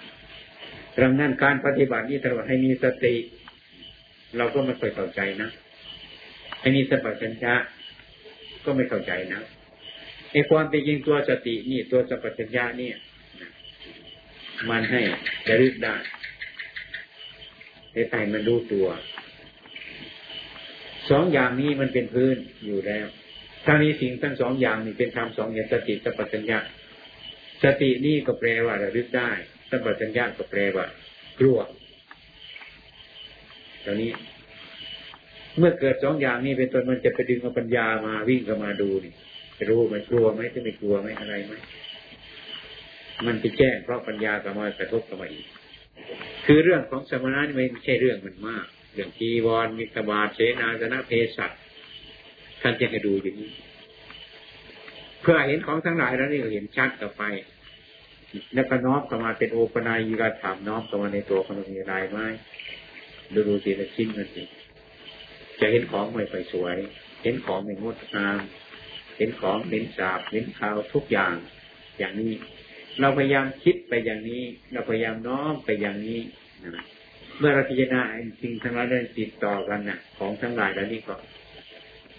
ดังนั้นการปฏิบัตินี้ตลอดให้มีสติ เราก็ไม่ค่อยเข้าใจนะ ให้มีสติปัญญาก็ไม่เข้าใจนะไอ้ความเป็นจริงตัวสตินี่ตัวสัพพัญญาเนี่ยมันให้จะรึกได้แต่ใจมันรู้ตัว สองอย่างนี้มันเป็นพื้นอยู่แล้วถ้านี้สิ่งทั้งสองอย่างนี้เป็นธรรมสองอย่างสติสัพพัญญาสตินี่ก็แปลว่าระลึกได้สัพพัญญาก็แปลว่ากลัวตอนนี้ เมื่อเกิดสองอย่างนี้เป็นต้นมันจะไปดึงเอาปัญญามาวิ่งเข้ามาดูนี่จะรู้มันกลัวไหมจะไม่กลัวไหมอะไรไหมมันจะแจ้งเพราะปัญญากมากระทบกับมาอีก คือเรื่องของสมณะนี่ไม่ใช่เรื่องมันมากเรื่องจีวรมีกบาดเสนาสนะเพศัตท่านจะให้ดูอย่างนี้ เพื่อเห็นของทั้งหลายแล้วนี่เห็นชัดต่อไป แล้วก็น้อมเข้ามาเป็นโอปนายกาถามน้อมเข้ามาในตัวคนมีลายไม้ดูดูสิละชิ้นกันสิ จะเห็นของไม่ไปสวย เห็นของไม่งดงามเห็นของเห็นสาบเห็นขาวทุกอย่าง อย่างนี้ เราพยายามคิดไปอย่างนี้ เราพยายามน้อมไปอย่างนี้นะเมื่อเราพิจารณาสิ่งทั้งหลายเดิติดต่อกันนะ่ะ ของทั้งหลายแล้วนี่ก็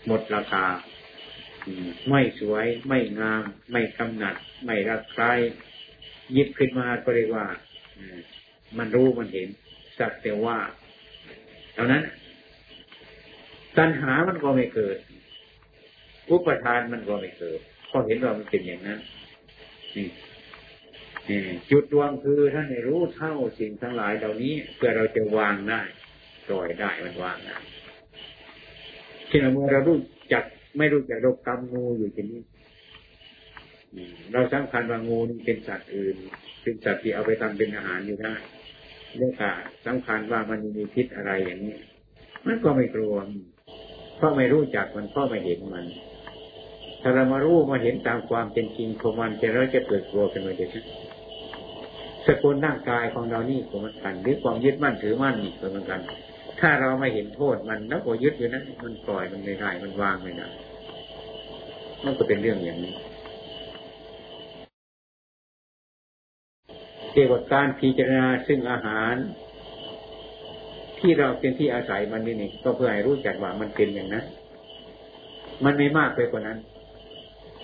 หมดราคาไม่สวย ไม่งาม ไม่กำหนัด ไม่รักใครยิบขึ้นมาก็เรียกว่ามันรู้มันเห็น สักแต่ว่าเท่านั้น ตัณหามันก็ไม่เกิด อุปทานมันก็ไม่เกิดเพราะเห็นว่ามันเป็นอย่างนั้นนี่จุดดวงคือท่านให้รู้เท่าสิ่งทั้งหลายเหล่านี้ เพื่อเราจะวางได้ปล่อยได้มันวางได้เช่นเมื่อเรารู้จักไม่รู้จักรคกรรมงูอยู่ที่นี้เราสำคัญว่างูนี่เป็นสัตว์อื่น เป็นสัตว์ที่เอาไปทำเป็นอาหารอยู่ได้เรื่องการสำคัญว่ามันมีพิษอะไรอย่างนี้ มันก็ไม่กลัว เพราะไม่รู้จักมันเพราะไม่เห็นมัน ถ้าเรามารู้มาเห็นตามความเป็นจริงของมันจะเราจะเกิดกลัวกันมาเดี๋ยวสกุลร่างกายของเรานี่ก็มันกันหรือความยึดมั่นถือมั่นนี่ก็เหมือนกัน ถ้าเราไม่เห็นโทษมันแล้วก็ยึดอยู่นั้นมันปล่อยมันไม่ได้มันวางไม่ได้มันก็เป็นเรื่องอย่างนี้เกี่ยวกับการพิจารณาซึ่งอาหาร ที่เราเป็นที่อาศัยมันนี่นี่ก็เพื่อให้รู้จักว่ามันเป็นอย่างนั้น มันไม่มากไปกว่านั้น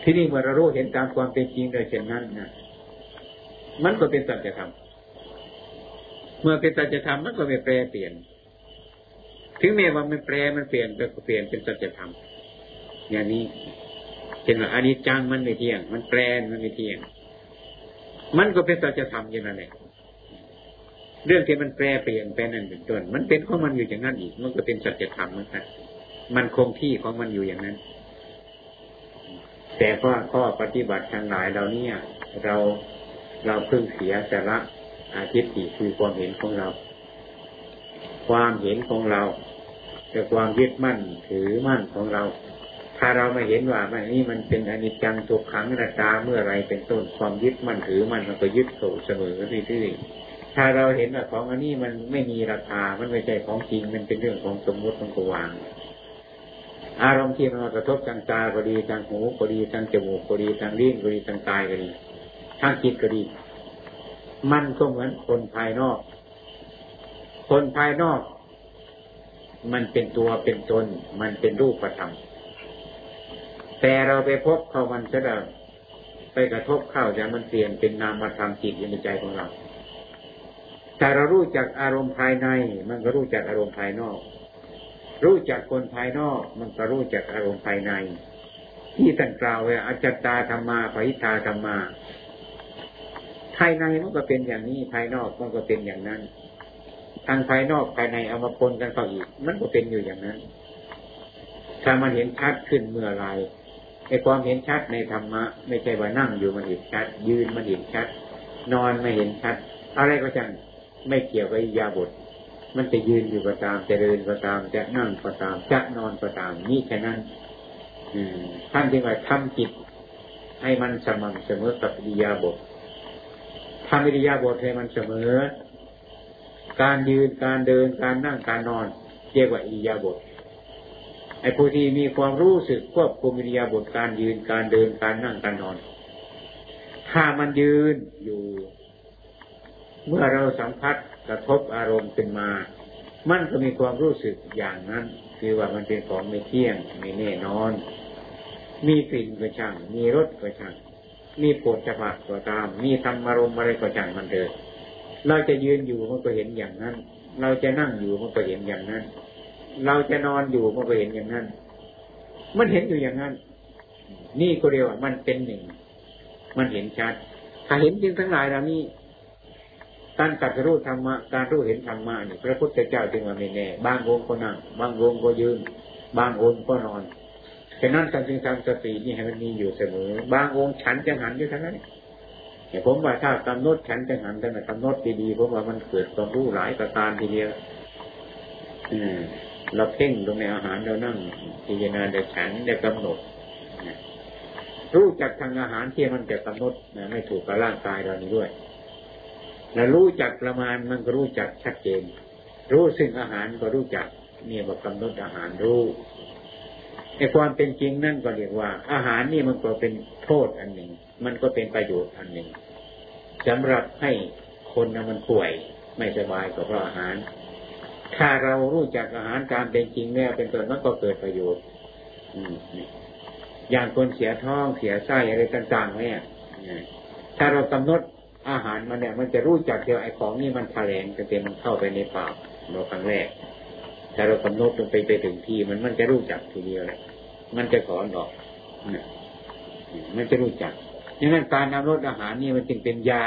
ที่นี่เมื่อเรารู้เห็นตามความเป็นจริงโดยเช่นนั้นนะมันก็เป็นสัจธรรมเมื่อเป็นสัจธรรมมันก็ไม่แปรเปลี่ยน ถึงแม้ว่ามันแปรมันเปลี่ยนก็เปลี่ยนเป็นสัจธรรมอย่างนี้เช่นว่าอันิจจังมันไม่เที่ยง มันแปรมันไม่เที่ยง มันก็เป็นสัจธรรมอย่างนั้นเอง เรื่องที่มันแปรเปลี่ยนไปนั่นเป็นต้นมันเป็นของมันอยู่อย่างนั้นอีก มันก็เป็นสัจธรรมเหมือนกันมันคงที่ของมันอยู่อย่างนั้น แต่ว่าข้อปฏิบัติทางหลายเราเนี่ย เราเราเพิ่งเสียสาระอาทิตย์ที่คือความเห็นของเรา ความเห็นของเรา แต่ความยึดมั่นถือมั่นของเรา ถ้าเราไม่เห็นว่ามันนี่มันเป็นอนิจจังทุกขังนาตาเมื่อไรเป็นต้นความยึดมั่นถือมั่นมันก็ยึดโเสมอที่ที่ ถ้าเราเห็นว่าของอันนี้มันไม่มีราคา มันไม่ใช่ของจริง มันเป็นเรื่องของสมมติมันก็วาง อารมณ์ที่มันกระทบทางตาก็ดีทางหูก็ดีทางจมูกก็ดีทางลิ้นก็ดีทางกายก็ดีทางจิตก็ดี มันก็เหมือนคนภายนอก คนภายนอก มันเป็นตัวเป็นตน มันเป็นรูปธรรมแต่เราไปพบเขามันจะได้ไปกระทบเข้าจะมันเปลี่ยนเป็นนามธรรมจิตอยู่ในใจของเรา แต่เรารู้จักอารมณ์ภายใน มันก็รู้จักอารมณ์ภายนอก รู้จักคนภายนอก มันก็รู้จักอารมณ์ภายใน ที่ท่านกล่าวว่าอาจตาธรรมาภิทาธรรมาภายในมันก็เป็นอย่างนี้ภายนอกมันก็เป็นอย่างนั้นทางภายนอกภายในเอามาปนกันเข้าอีก มันก็เป็นอยู่อย่างนั้น ถ้ามันเห็นชัดขึ้นเมื่อไรไอ้ความเห็นชัดในธรรมะ ไม่ใช่ว่านั่งอยู่มันเห็นชัด ยืนมันเห็นชัด นอนไม่เห็นชัด อะไรก็จัง ไม่เกี่ยวกับยาบท มันจะยืนอยู่ก็ตามจะเดินก็ตาม จะนั่งก็ตาม จะนอนก็ตาม นี่แค่นั้นท่านจึงว่าทำจิตให้มันสม่ำเสมอกับอิยาบททำวิริยาบทให้มันเสมอ การยืนการเดินการนั่งการนอนเรียกว่าอิยาบถไอ้ผู้ที่มีความรู้สึกควบคุมวิริยาบถการยืนการเดินการนั่งการนอน ถ้ามันยืนอยู่ เมื่อเราสัมผัสกระทบอารมณ์ขึ้นมา มันก็มีความรู้สึกอย่างนั้น คือว่ามันเป็นของไม่เที่ยงไม่แน่นอน มีกลิ่นก็ช่าง มีรสก็ช่าง มีโพธภะก็ตาม มีธรรมารมอะไรก็จังมันเดินเราจะยืนอยู่มันก็เห็นอย่างนั้น เราจะนั่งอยู่มันก็เห็นอย่างนั้น เราจะนอนอยู่มันก็เห็นอย่างนั้น มันเห็นอยู่อย่างนั้น นี่ก็เรียกว่ามันเป็นหนึ่ง มันเห็นชัด ถ้าเห็นจริงทั้งหลายเหล่านี้ การตัดรู้ธรรมะการรู้เห็นธรรมะนี่พระพุทธเจ้าจึงว่าไม่แน่บางองค์ก็นั่งบางองค์ก็ยืน บางองค์ก็นอนฉะนั้นการจึงทำสตินี่ให้มันมีอยู่เสมอ บางองค์ฉันจะหันอยู่ทั้งนั้นแต่ผมว่าถ้ากำหนดฉันจะหันแต่กำหนดดีๆผมว่ามันเกิดความรู้หลายประการทีเดียวอืมเราเพ่งตรงในอาหารเรานั่งพิจารณาแต่ฉันได้กำหนดรู้จักทางอาหารที่มันจะกำหนดนะไม่ถูกกับร่างกายเรานี้ด้วย แล้วรู้จักประมาณมันก็รู้จักชัดเจน รู้ซึ่งอาหารก็รู้จักเนี่ยว่ากำหนดอาหารรู้ในความเป็นจริงนั่นก็เรียกว่า อาหารนี่มันก็เป็นโทษอันหนึ่ง มันก็เป็นประโยชน์อันหนึ่งสำหรับให้คนนะมันป่วย ไม่สบายก็เพราะอาหาร ถ้าเรารู้จักอาหารการเป็นจริงแล้วเป็นต้นมันก็เกิดประโยชน์ อืมอย่างคนเสียท้องเสียไส้อะไรต่างๆเนี่ยถ้าเรากำหนด อาหารมันเนี่ยมันจะรู้จักเดียวไอ้ของนี่มันแถลงแต่มันเข้าไปในปากเราครั้งแรกถ้าเรากำหนดลงไปไปถึงที่มันมันจะรู้จักทีเดียวเลยมันจะถอนออกเนี่ยมันจะรู้จักดังนั้นการนำรสอาหารนี่มันจึงเป็นยา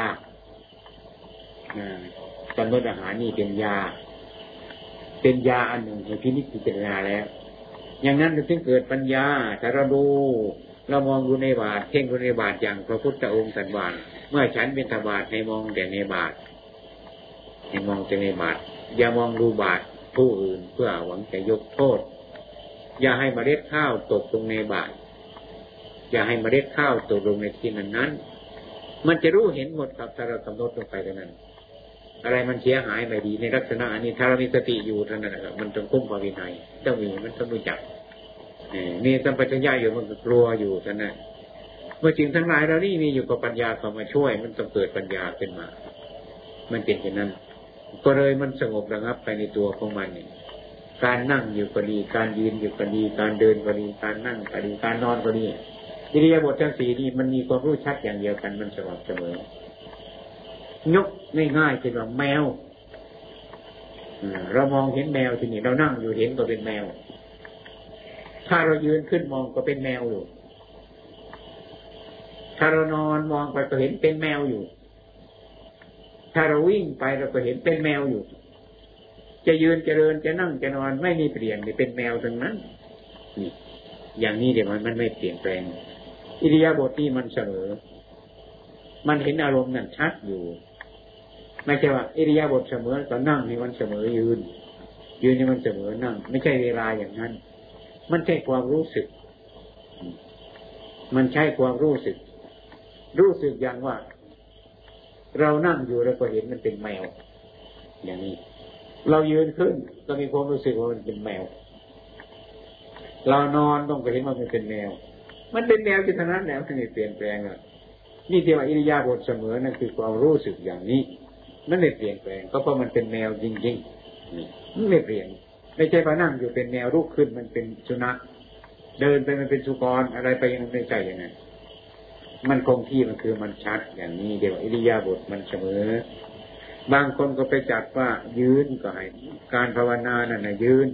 การลดอาหารนี่เป็นยา เป็นยาอันหนึ่งในพินิจพิจารณาแล้ว อย่างนั้นจึงเกิดปัญญาถ้าเราดู เรามองดูในบาทเพ่งดูในบาทอย่างพระพุทธองค์สันวานเมื่อฉันเป็นธบาทให้มองแต่ในบาทให้มองแต่ในบาทอย่ามองดูบาทผู้อื่นเพื่อหวังจะยกโทษ อย่าให้มเมล็ดข้าวตกลงในบาทอย่าให้มเมล็ดข้าวตกลงในที่นั้นนั้นมันจะรู้เห็นหมดครับถ้าเรากำหนดลงไปแต่นั้น อะไรมันเสียหายไม่ดีในลักษณะอันนี้ถ้าเรามีสติอยู่เท่านั้นนะครับมันต้องคุ้มภาวินัยต้องมีมันต้องรู้จัก มีสัมปชัญญะอยู่มันก็กลัวอยู่ท่านนั้นเมื่อจริงทั้งหลายเรานี่มีอยู่กับปัญญาเข้ามาช่วย มันต้องเกิดปัญญาขึ้นมา มันเป็นอย่างนั้น ก็เลยมันสงบระงับไปในตัวของมันเนี่ยการนั่งอยู่ก็ดี การยืนอยู่ก็ดี การเดินก็ดี การนั่งก็ดี การนอนก็ดีอิริยาบถทั้งสี่นี้มันมีความรู้ชัดอย่างเดียวกัน มันสม่ำเสมอยกง่ายๆคือว่าแมวเรามองเห็นแมวที่นี้เรานั่งอยู่เห็นก็เป็นแมว ถ้าเรายืนขึ้นมองก็เป็นแมวอยู่ ถ้าเรานอนมองไปก็เห็นเป็นแมวอยู่ ถ้าเราวิ่งไปเราก็เห็นเป็นแมวอยู่ จะยืนจะเดินจะนั่งจะนอนไม่มีเปลี่ยนเป็นแมวทั้งนั้นนี่อย่างนี้เดี๋ยวมันมันไม่เปลี่ยนแปลง อิริยาบถที่มันเสมอ มันเห็นอารมณ์นั่นชัดอยู่ ไม่ใช่ว่าอิริยาบถเสมอก็นั่งให้มันเสมอยืน ยืนให้มันเสมอนั่ง ไม่ใช่เวลาอย่างนั้น มันใช่ความรู้สึก มันใช่ความรู้สึก รู้สึกอย่างว่า เรานั่งอยู่แล้วก็เห็นมันเป็นแมว อย่างนี้ เรายืนขึ้นก็มีความรู้สึกว่ามันเป็นแมว เรานอนต้องก็เห็นว่ามันเป็นแมว มันเป็นแมวที่เทนั้นแล้วที่เปลี่ยนแปลงอะนี่เที่ว่าอิริยาบถเสมอนั่นคือความรู้สึกอย่างนี้ มันไม่เปลี่ยนแปลงก็เพราะมันเป็นแมวจริงๆนี่มันไม่เปลี่ยน ไม่ใช่พอนั่งอยู่เป็นแมวลุกขึ้นมันเป็นสุนัขเดินไปมันเป็นสุกรอะไรไปยังไม่ใช่อย่างนั้นมันคงที่มันคือมันชัดอย่างนี้เดี๋ยวอิริยาบถมันเสมอ บางคนก็ไปจัดว่ายืนก็ให้การภาวนานั่นนะยืน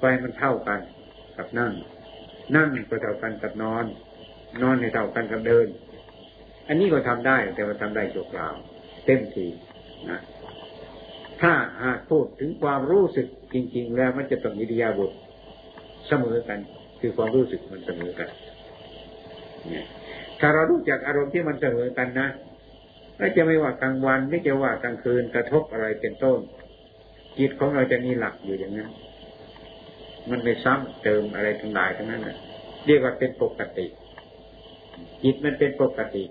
ไปมันเท่ากันกับนั่ง นั่งก็เท่ากันกับนอน นอนให้เท่ากันกับเดิน อันนี้ก็ทำได้แต่ว่าทำได้โจกล่าว เต็มทีนะ ถ้าหากพูดถึงความรู้สึกจริง ๆ แล้วมันจะต้องอิริยาบถเสมอกัน คือความรู้สึกมันเสมอกันเนี่ยถ้าเรารู้จักอารมณ์ที่มันเสมอกันนะไม่จะไม่ว่ากลางวันไม่จะว่ากลางคืนกระทบอะไรเป็นต้น จิตของเราจะมีหลักอยู่อย่างนั้นมันไม่ซ้ำเติมอะไรทั้งหลายทั้งนั้นนะเรียกว่าเป็นปกติ จิตมันเป็นปกติ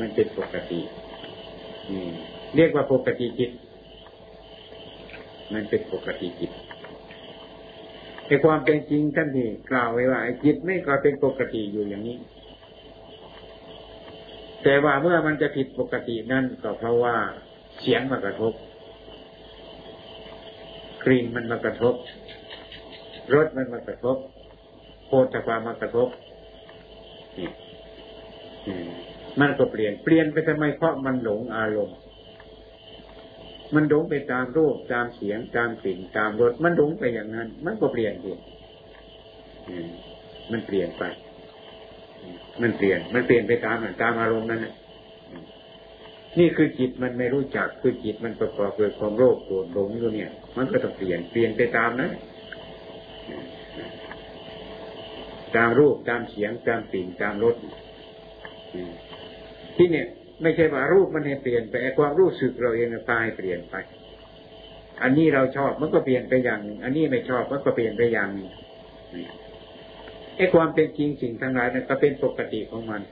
มันเป็นปกติ เรียกว่าปกติจิตมันเป็นปกติจิตในความเป็นจริงท่านที่กล่าวไว้ว่าจิตไม่ก็เป็นปกติอยู่อย่างนี้ แต่ว่าเมื่อมันจะผิดปกตินั่นก็เพราะว่าเสียงมากระทบ กลิ่นมันมากระทบ รสมันมากระทบโพธความมากระทบนี่มันก็เปลี่ยนเปลี่ยนไปทำไมเพราะมันหลงอารมณ์ มันหลงไปตามรูปตามเสียงตามกลิ่นตามรสมันหลงไปอย่างนั้น มันก็เปลี่ยนเองมันเปลี่ยนไป มันเปลี่ยน มันเปลี่ยนไปตามตามอารมณ์นั้นนี่คือจิตมันไม่รู้จักคือจิตมันประกอบด้วยความโลภโกรธหลงอยู่เนี่ย มันก็ต้องเปลี่ยนเปลี่ยนไปตามนั้นตามรูปตามเสียงตามสิ่งตามรสที่เนี่ย ไม่ใช่ว่ารูปมันเปลี่ยนไปความรู้สึกเราเองตายเปลี่ยนไป อันนี้เราชอบมันก็เปลี่ยนไปอย่างนึงอันนี้ไม่ชอบมันก็เปลี่ยนไปอย่างนึงไอ้ความเป็นจริงสิ่งทั้งหลายนั้นก็เป็นปกติของมัน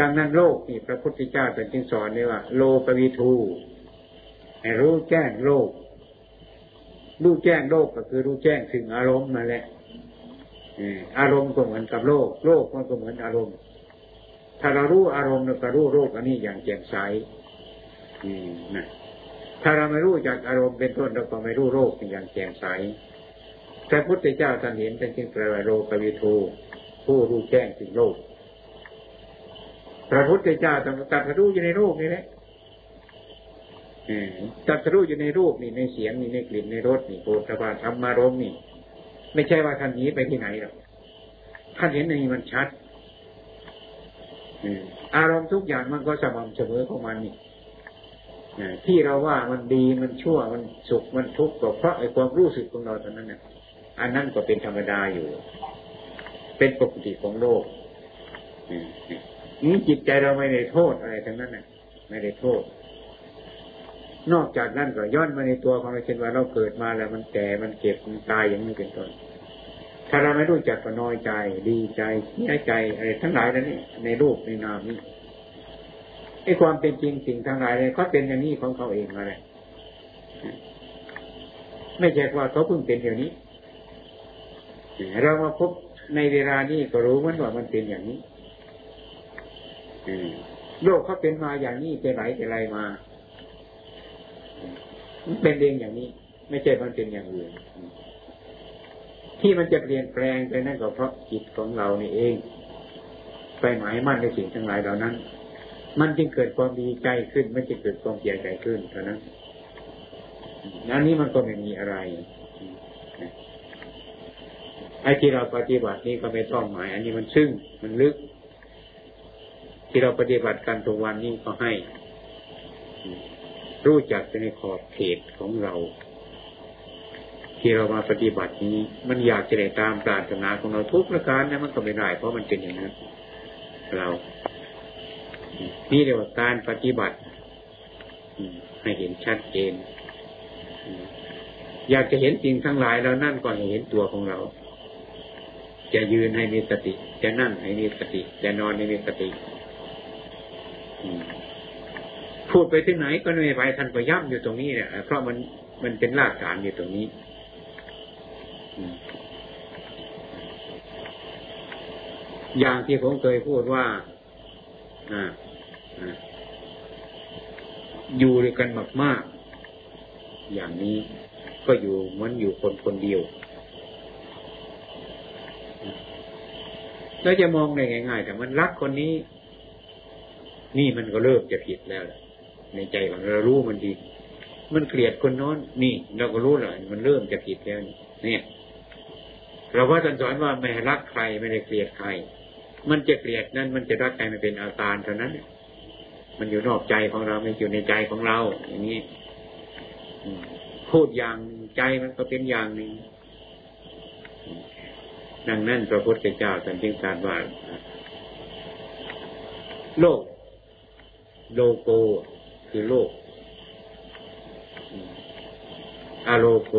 ดังนั้นโลกนี่พระพุทธเจ้าเป็นจึงสอนเลยว่า โลปวิทูให้รู้แจ้งโลก รู้แจ้งโลกก็คือรู้แจ้งถึงอารมณ์มาแหละอารมณ์ก็เหมือนกับโลก โลกมันก็เหมือนอารมณ์ ถ้าเรารู้อารมณ์เราก็รู้โลกอันนี้อย่างแจ่มใสนะถ้าเราไม่รู้จากอารมณ์เป็นต้นเราก็ไม่รู้โลกอย่างแจ่มใสแต่พุทธเจ้าท่านเห็นเป็นจึงแปลว่าโลกวิทูผู้รู้แจ้งถึงโลก พระพุทธเจ้าต้องตัดรู้อยู่ในโลกนี่แหละตัดรู้อยู่ในรูปนี่ในเสียงนี่ในกลิ่นในรสนี่โกฏฐาธรรมารมนี่ ไม่ใช่ว่าท่านนี้ไปที่ไหนหรอกท่านเห็นในมันชัด อารมณ์ทุกอย่างมันก็สม่ำเสมอของมันนี่ที่เราว่ามันดีมันชั่วมันสุขมันทุกข์ก็เพราะไอ้ความรู้สึกของเราตอนนั้นเนี่ยอันนั้นก็เป็นธรรมดาอยู่ เป็นปกติของโลกนี่จิตใจเราไม่ได้โทษอะไรทั้งนั้นน่ะ ไม่ได้โทษ นอกจากนั้นก็ย้อนมาในตัวของเราเช่นว่าเราเกิดมาแล้วมันแก่มันเจ็บมันตายอย่างนี้เป็นต้น ถ้าเราไม่รู้จักก็น้อยใจ ดีใจเสียใจอะไรทั้งหลายนั้นนี่ในรูปในนามนี้ไอ้ความเป็นจริงสิ่งทั้งหลายเลยเขาเป็นอย่างนี้ของเขาเองมาเลยไม่ใช่ว่าเขาเพิ่งเป็นอย่างนี้ เรามาพบในเวลานี้ก็รู้มันว่ามันเป็นอย่างนี้โลกเขาเป็นมาอย่างนี้จะไหลจะไรมามันเป็นเองอย่างนี้ ไม่ใช่มันเป็นอย่างอื่น ที่มันจะเปลี่ยนแปลงไปนั่นก็เพราะจิตของเรานี่เองไปหมายมั่นในสิ่งทั้งหลายเหล่านั้น มันจึงเกิดความดีใจขึ้นไม่จะเกิดความเสียใจขึ้นเท่านั้นนันนี้มันก็ไม่มีอะไรไอ้ที่เราปฏิบัตินี่ก็ไม่ต้องหมาย อันนี้มันซึ่งมันลึก ที่เราปฏิบัติกันทุกวันนี้ก็ให้ รู้จักในขอบเขตของเรา ที่เรามาปฏิบัตินี้ มันอยากจะได้ตามปรารถนาของเราทุกประการนะมันก็ไม่ได้เพราะมันเป็นอย่างนั้นเรา นี่เรียกว่าการปฏิบัติให้เห็นชัดเจนอยากจะเห็นสิ่งทั้งหลายแล้วนั่นก็ให้เห็นตัวของเรา จะยืนให้มีสติ จะนั่งให้มีสติ จะนอนให้มีสติพูดไปที่ไหนก็ไม่ไปท่านก็ย่ำอยู่ตรงนี้เนี่ยเพราะมันมันเป็นรากฐานอยู่ตรงนี้ อย่างที่ผมเคยพูดว่าอยู่ด้วยกันมากมากอย่างนี้ก็อยู่เหมือนอยู่คนคนเดียวแล้วจะมองได้ง่ายๆแต่มันรักคนนี้ นี่มันก็เริ่มจะผิดแล้ว ในใจของเรารู้มันดี มันเกลียดคนน้น นี่ เราก็รู้แล้วมันเริ่มจะผิดแล้วเนี่ย เราว่าท่านสอนว่าไม่รักใครไม่ได้เกลียดใคร มันจะเกลียดนั่นมันจะรักใครมันเป็นอาการเท่านั้นมันอยู่นอกใจของเราไม่อยู่ในใจของเรา อย่างนี้พูดอย่างใจมันก็เป็นอย่างหนึ่งดังนั้นพระพุทธเจ้าท่านจึงตรัสว่าโลก โลโก คือโลกอะโลโก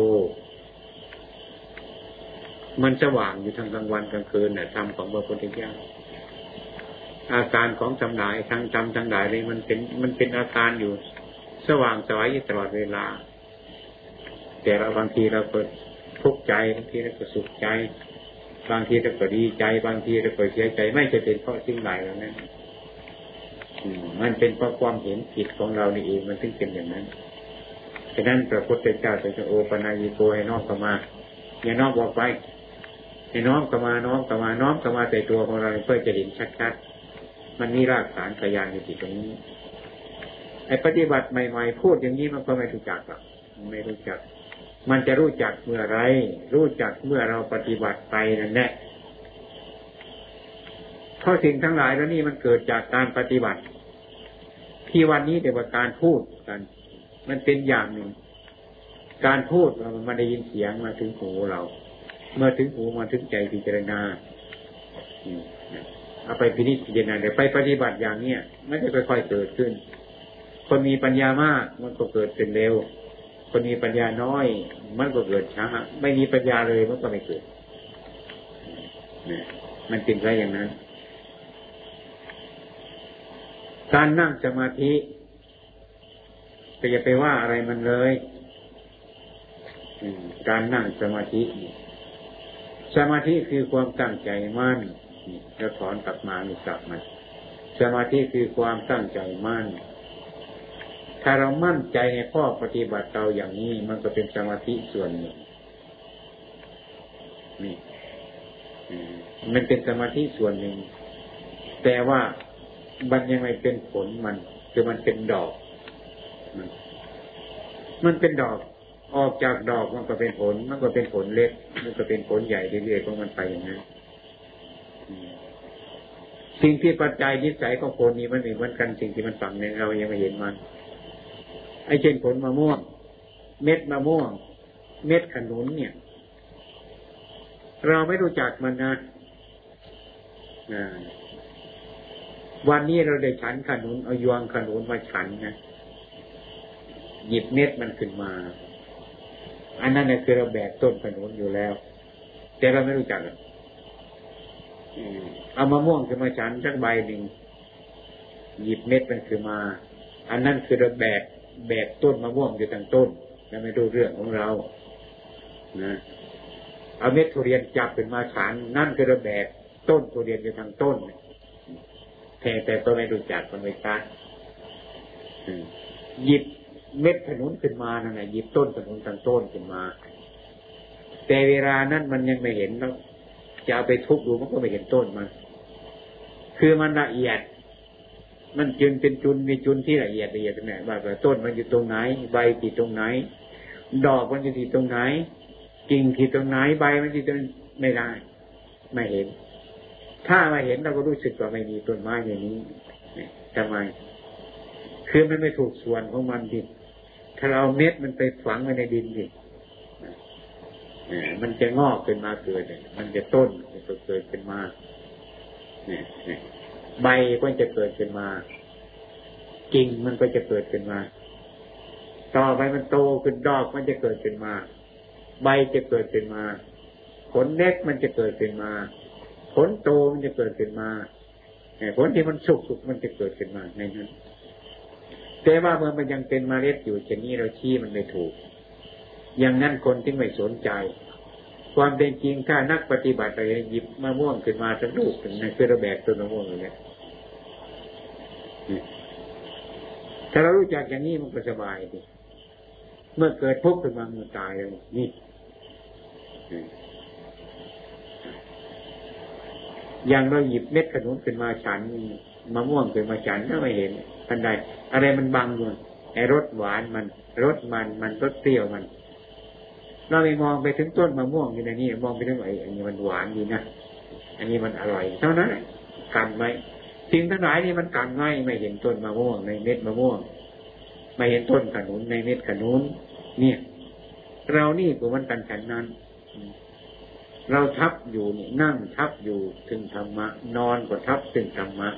มันสว่างอยู่ทั้งกลางวันกลางคืนเนี่ยธรรมของพระพุทธเจ้าอาการของจำหน่ายทั้งจำทั้งหลายเลยมันเป็นมันเป็นอาการอยู่ สว่างสวายตลอดเวลา แต่เราบางทีเราก็ทุกข์ใจบางทีเราก็สุขใจ บางทีเราก็ดีใจ บางทีเราก็เสียใจ ไม่จะเป็นเพราะสิ่งใดแล้วนั้นมันเป็นเพราะความเห็นผิดของเรานี่เองมันถึงเป็นอย่างนั้นฉะนั้นพระพุทธเจ้าจะโอปนายิโกให้น้อมเข้ามาอย่านอมออกไป ให้น้อมเข้ามาน้อมเข้ามาน้อมเข้ามาใส่ตัวของเราเพื่อจะเห็นชัดๆมันมีรากฐานขยานอยู่ที่ตรงนี้ไอ้ปฏิบัติใหม่ๆพูดอย่างนี้มันก็ไม่รู้จักหรอกไม่รู้จัก มันจะรู้จักเมื่อไร รู้จักเมื่อเราปฏิบัติไปนั่นแหละเพราะสิ่งทั้งหลายแล้วนี่มันเกิดจากการปฏิบัติ ที่วันนี้เดี๋ยวการพูดกัน มันเป็นอย่างหนึ่ง การพูดมันได้ยินเสียงมาถึงหูเรา เมื่อถึงหูมาถึงใจพิจารณาเอาไปพินิจพิจารณาเดี๋ยวไปปฏิบัติอย่างเนี้ยไม่ได้ค่อยๆเกิดขึ้น คนมีปัญญามากมันก็เกิดเป็นเร็ว คนมีปัญญาน้อย มันก็เกิดช้าไม่มีปัญญาเลยมันก็ไม่เกิดมันเป็นไรอย่างนั้น การนั่งสมาธิก็อย่าไปว่าอะไรมันเลย การนั่งสมาธิ สมาธิคือความตั้งใจมั่นจะถอนกลับมามีกลับมาสมาธิคือความตั้งใจมั่น ถ้าเรามั่นใจในข้อปฏิบัติเราอย่างนี้ มันก็เป็นสมาธิส่วนหนึ่งนี่มันเป็นสมาธิส่วนหนึ่ง แต่ว่ามันยังไม่เป็นผลมัน คือมันเป็นดอก มันเป็นดอก ออกจากดอกมันก็เป็นผล มันก็เป็นผลเล็ก มันก็เป็นผลใหญ่เรื่อยๆของมันไปอย่างนั้นสิ่งที่ปัจจัยนิสัยของคนนี้มันเหมือนกันสิ่งที่มันฝังในเรายังไม่เห็นมันไอ้เช่นผลมะม่วง เม็ดมะม่วง เม็ดขนุนเนี่ย เราไม่รู้จักมันนะวันนี้เราได้ฉันขนุนเอายวงขนุนมาฉันนะหยิบเม็ดมันขึ้นมา อันนั้นเนี่ยคือเราแบกต้นขนุนอยู่แล้ว แต่เราไม่รู้จักเอามะม่วงขึ้นมาฉันสักใบหนึ่งหยิบเม็ดมันขึ้นมา อันนั้นคือเราแบกแบกต้นมะม่วงอยู่ทางต้นแล้วไม่รู้เรื่องของเรานะเอาเม็ดทุเรียนจับขึ้นมาฉันนั่นคือเราแบกต้นทุเรียนอยู่ทางต้นแต่แต่ก็ไม่รู้จักมันไม่ชัดหยิบ เม็ดขนุนขึ้นมานั่นแหละหยิบต้นขนุนทางต้นขึ้นมา แต่เวลานั้นมันยังไม่เห็นแล้วจะเอาไปทุบดูมันก็ไม่เห็นต้นมันคือมันละเอียด มันจุนเป็นจุนมีจุนที่ละเอียดละเอียดตรงไหนว่าต้นมันอยู่ตรงไหน ใบที่ตรงไหน ดอกมันอยู่ที่ตรงไหนกิ่งที่ตรงไหนใบมันที่ตรงไม่ได้ ไม่เห็น ถ้ามาเห็นเราก็รู้สึกว่าไม่มีต้นไม้อย่างนี้ทำไมคือมันไม่ถูกส่วนของมันดิ ถ้าเราเม็ดมันไปฝังไว้ในดินดิมันจะงอกขึ้นมาเกิดมันจะต้นมันจะเกิดขึ้นมาเนี่ยใบก็จะเกิดขึ้นมากิ่งมันก็จะเกิดขึ้นมา ต่อไปมันโตขึ้นดอกมันจะเกิดขึ้นมา ใบจะเกิดขึ้นมา ผลเล็กมันจะเกิดขึ้นมา ผลโตมันจะเกิดขึ้นมาผลที่มันสุกสุกมันจะเกิดขึ้นมาในนั้น แต่ว่าเมื่อมันยังเป็นมเมล็ดอยู่เช่นนี้เราชี้มันไม่ถูก อย่างนั้นคนที่ไม่สนใจ ความเป็นจริงถ้านักปฏิบัติไปหยิบมะม่วงขึ้นมาสักลูกหนึ่งในคือระแบบตัวมะม่วงอย่างนี้ถ้าเรารู้จักอย่างนี้มันก็สบายดีเมื่อเกิดทุกข์ขึ้นมามันตายเลยนี่อย่างเราหยิบเม็ดขนุนขึ้นมาฉันมะม่วงขึ้นมาฉันก็ไม่เห็น ทันใดอะไรมันบังอยู่ไอ้รสหวานมันรสมันมันรสเปรี้ยวมัน เราไปมองไปถึงต้นมะม่วงอยู่ในนี้มองไปถึงไอ้อันนี้มันหวานดีนะอันนี้มันอร่อยเท่านั้นกันไหมสิ่งทั้งหลายนี่มันกันง่ายไม่เห็นต้นมะม่วงในเม็ดมะม่วง ไม่เห็นต้นขนุนในเม็ดขนุนเนี่ย เรานี่ก็มันกันฉันนั้นเราทับอยู่นี่นั่งทับอยู่ถึงธรรมะ นอนก็ทับถึงธรรมะ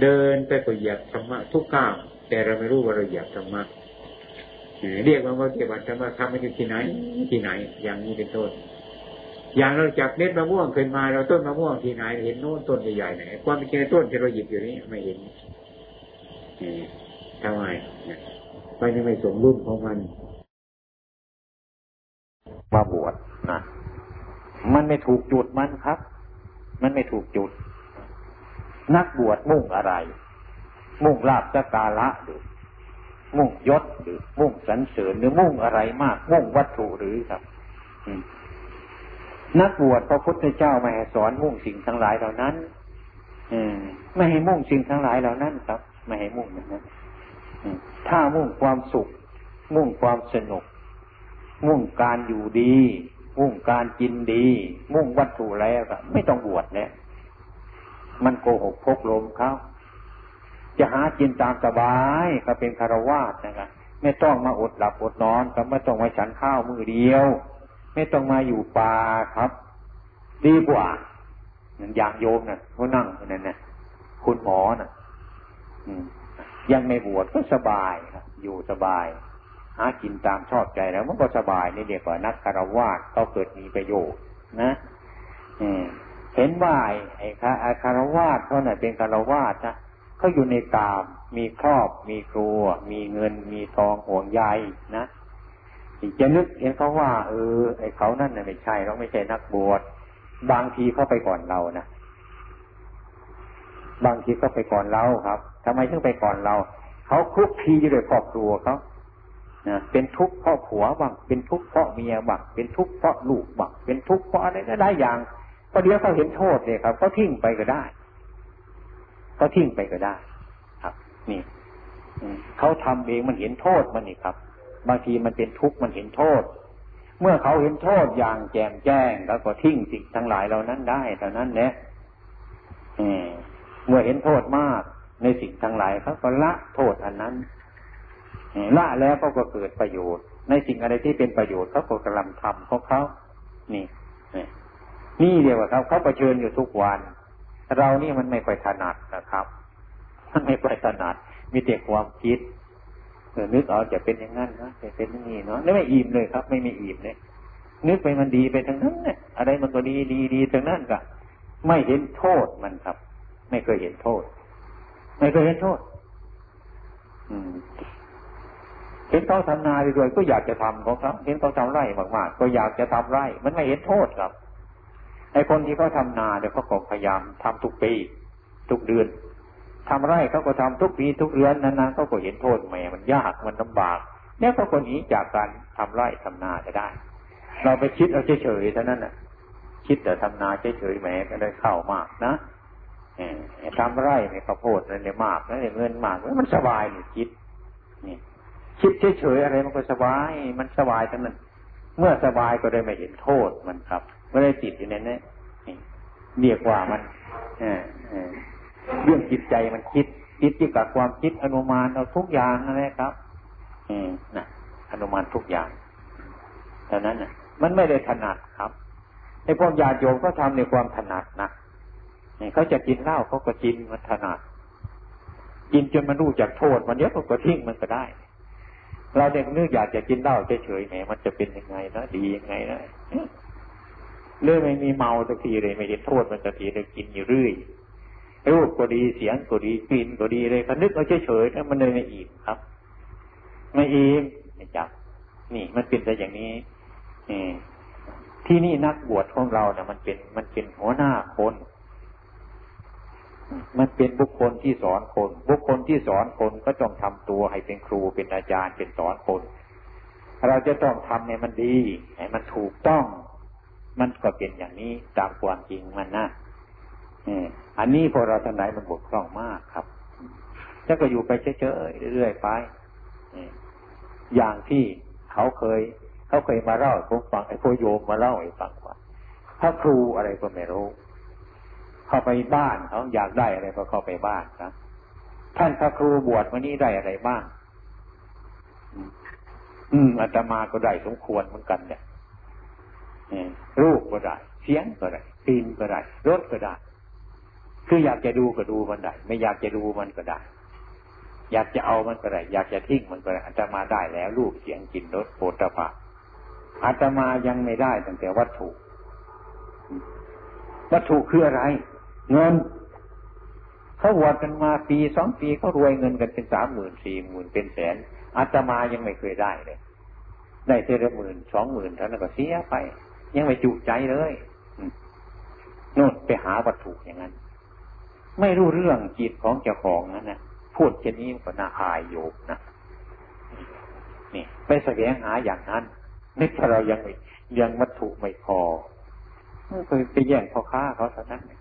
เดินไปก็เหยียบธรรมะทุกก้าวแต่เราไม่รู้ว่าเราเหยียบธรรมะเรียกว่าว่าเกี่ยวกับธรรมะทำมันอยู่ที่ไหน ที่ไหน อย่างนี้เป็นต้นอย่างเราจับเม็ดมะม่วงขึ้นมาเราต้นมะม่วงที่ไหนเห็นโน้นต้นใหญ่ๆไหนความเป็นจริงต้นที่เราหยิบอยู่นี้ไม่เห็นทำไมมันยังไม่สมรุ่นของมัน มาบวชนะมันไม่ถูกจุดมันครับ มันไม่ถูกจุด นักบวชมุ่งอะไร มุ่งลาบสการะหรือ มุ่งยศหรือ มุ่งสรรเสริญหรือมุ่งอะไรมาก มุ่งวัตถุหรือครับนักบวชพระพุทธเจ้าไม่ให้สอนมุ่งสิ่งทั้งหลายเหล่านั้นไม่ให้มุ่งสิ่งทั้งหลายเหล่านั้นครับ ไม่ให้มุ่งอย่างนั้นถ้ามุ่งความสุข มุ่งความสนุก มุ่งการอยู่ดี มุ่งการกินดี มุ่งวัตถุแล้วก็ไม่ต้องบวชเนี่ย มันโกหกพกลมเขาจะหากินตามสบายก็เป็นคารวาสนะครับไม่ต้องมาอดหลับอดนอนก็ไม่ต้องมาฉันข้าวมือเดียว ไม่ต้องมาอยู่ป่าครับ ดีกว่าอย่างโยมนะ่ะเขานั่งนั่นนะคุณหมอนะ่ะยังไม่บวชก็สบายครับอยู่สบาย หากินตามชอบใจแล้วมันก็สบายนี่เดียกว่านักคารวาสเขาเกิดมีประโยชน์นะอืม เห็นว่าไอ้คารวาสเขาเนี่ยเป็นคารวาสนะเขาอยู่ในกาม มีครอบ มีครัว มีเงิน มีทองห่วงใยนะจะนึกเห็นเขาว่า เออ ไอ้เขานั่นน่ะไม่ใช่เราไม่ใช่นักบวชบางทีเขาไปก่อนเรานะบางทีก็ไปก่อนเราครับทำไมถึงไปก่อนเรา เขาคุกคีอยู่ด้วยครอบครัวเขานะเป็นทุกข์เพราะผัวบ้างเป็นทุกข์เพราะเมียบ้างเป็นทุกข์เพราะลูกบ้างเป็นทุกข์เพราะอะไรก็ได้อย่าง พอเดี๋ยวเขาเห็นโทษเนี่ยครับเขาทิ้งไปก็ได้ ก็ทิ้งไปก็ได้ ครับ นี่เขาทำเองมันเห็นโทษมันนี่ครับ บางทีมันเป็นทุกข์มันเห็นโทษ เมื่อเขาเห็นโทษอย่างแจ่มแจ้ง แล้วก็ทิ้งสิ่งทั้งหลายเหล่านั้นได้เท่านั้นแหละเมื่อเห็นโทษมากในสิ่งทั้งหลายเขาก็ละโทษอันนั้นละแล้วเขาก็เกิดประโยชน์ ในสิ่งอะไรที่เป็นประโยชน์เขาก็กำลังทำของเขานี่นี่ นี่เดียวกับเขาเขาเผชิญอยู่ทุกวัน เรานี่มันไม่ค่อยถนัดนะครับ มันไม่ค่อยถนัด มีแต่ความคิดเออนึกเอาจะเป็นอย่างนั้นนะจะเป็นอย่างนี้เนาะไม่อิ่มเลยครับ ไม่มีอิ่มเนี่ยนึกไปมันดีไปทั้งนั้นเนี่ยอะไรมันก็ดีดีดีทั้งนั้นก็ไม่เห็นโทษมันครับ ไม่เคยเห็นโทษ ไม่เคยเห็นโทษ อืมเห็นเขาทำนาด้วยก็อยากจะทำของเขาเห็นเขาทำไร่มากๆก็อยากจะทำไร่ มันไม่เห็นโทษครับ ไอ้คนที่เขาทานาเดี๋ยวเขาก็พยายามทำทุกปี ทุกเดือนทำไร่เขาก็ทำทุกปีทุกเดือนนานๆเขาก็เห็นโทษแหมมันยากมันลาบากเนี่ยเขาคนนี้จากการทำไร่ทำนาจะได้ เราไปคิดเอาเฉยๆเท่านั้นน่ะ คิดแต่ทำนาเฉยๆแหมก็ได้เข้ามากนะทำไร่ในข้าวโพดนั่นเนี่ยมากนั่นเนี่ยเงินมากแล้วมันสบายนี่คิดนี่คิดเฉยๆอะไรมันก็สบาย มันสบายทั้งนั้น เมื่อสบายก็ได้ไม่เห็นโทษมันครับ ไม่ได้ติดอยู่ในนี้เรียกว่ามันเรื่องจิตใจมันคิด คิดที่กับความคิดอนุมานเอาทุกอย่างนะครับนะอนุมานทุกอย่างแต่นั้นนะมันไม่ได้ถนัดครับในพวกญาติโยมก็ทำในความถนัดนะเขาจะกินเหล้าเขาก็กินมันถนัดกินจนมันรู้จักโทษมันเยอะก็ทิ้งมันก็ได้ เราเด็กนึกอยากจะกินเหล้าเฉยๆแหมมันจะเป็นยังไงนะดียังไงนะ เรื่องไม่มีเมาสักทีเลยไม่เห็นโทษมันสักทีเลยกินอยู่เรื่อยรูปก็ดีเสียงก็ดีกลิ่นก็ดีเลยก็นึกเอาเฉยๆนะมันเลยไม่อิ่มครับ ไม่อิ่มไม่จับนี่มันเป็นแต่อย่างนี้ที่นี่นักบวชของเราเนี่ยมันเป็นมันเป็นหัวหน้าคน มันเป็นบุคคลที่สอนคน บุคคลที่สอนคนก็ต้องทำตัวให้เป็นครูเป็นอาจารย์เป็นสอนคน เราจะต้องทำให้มันดีให้มันถูกต้อง มันก็เป็นอย่างนี้ตามความจริงมันนะอันนี้พอเราทั้งหลายมันบกพร่องมากครับแล้วก็อยู่ไปเฉยๆเรื่อยๆไปอย่างที่เขาเคย เขาเคยมาเล่าให้ผมฟังไอ้พโยมมาเล่าให้ฟังว่าถ้าครูอะไรก็ไม่รู้ เข้าไปบ้านเขาอยากได้อะไรก็เข้าไปบ้านครับท่านพระครูบวชวันนี้ได้อะไรบ้าง อืมอาตมาก็ได้สมควรเหมือนกันเนี่ย รูปก็ได้ เสียงก็ได้กลิ่นก็ได้รสก็ได้ คืออยากจะดูก็ดูมันได้ไม่อยากจะดูมันก็ได้ อยากจะเอามันก็ได้อยากจะทิ้งมันก็ได้อาตมาได้แล้ว รูปเสียงกลิ่นรสโผฏฐะอาตมายังไม่ได้ตั้งแต่วัตถุ วัตถุคืออะไร เงินเขาวดกันมาปีสองปีเขารวยเงินกันเป็นสามหมื่นสี่หมื่นเป็นแสนอาตมายังไม่เคยได้เลย ได้เท่าหมื่นสองหมื่นเท่านั้นก็เสียไป ยังไม่จุใจเลยนู่นไปหาวัตถุอย่างนั้น ไม่รู้เรื่องจิตของเจ้าของนั่นนะพูดเช่นนี้ก็น่าอายโยกนะนี่ไปแสวงหาอย่างนั้นนี่ถ้าเรายังยังวัตถุไม่พอเคยไปแย่งพ่อค้าเขาเท่านั้นนี่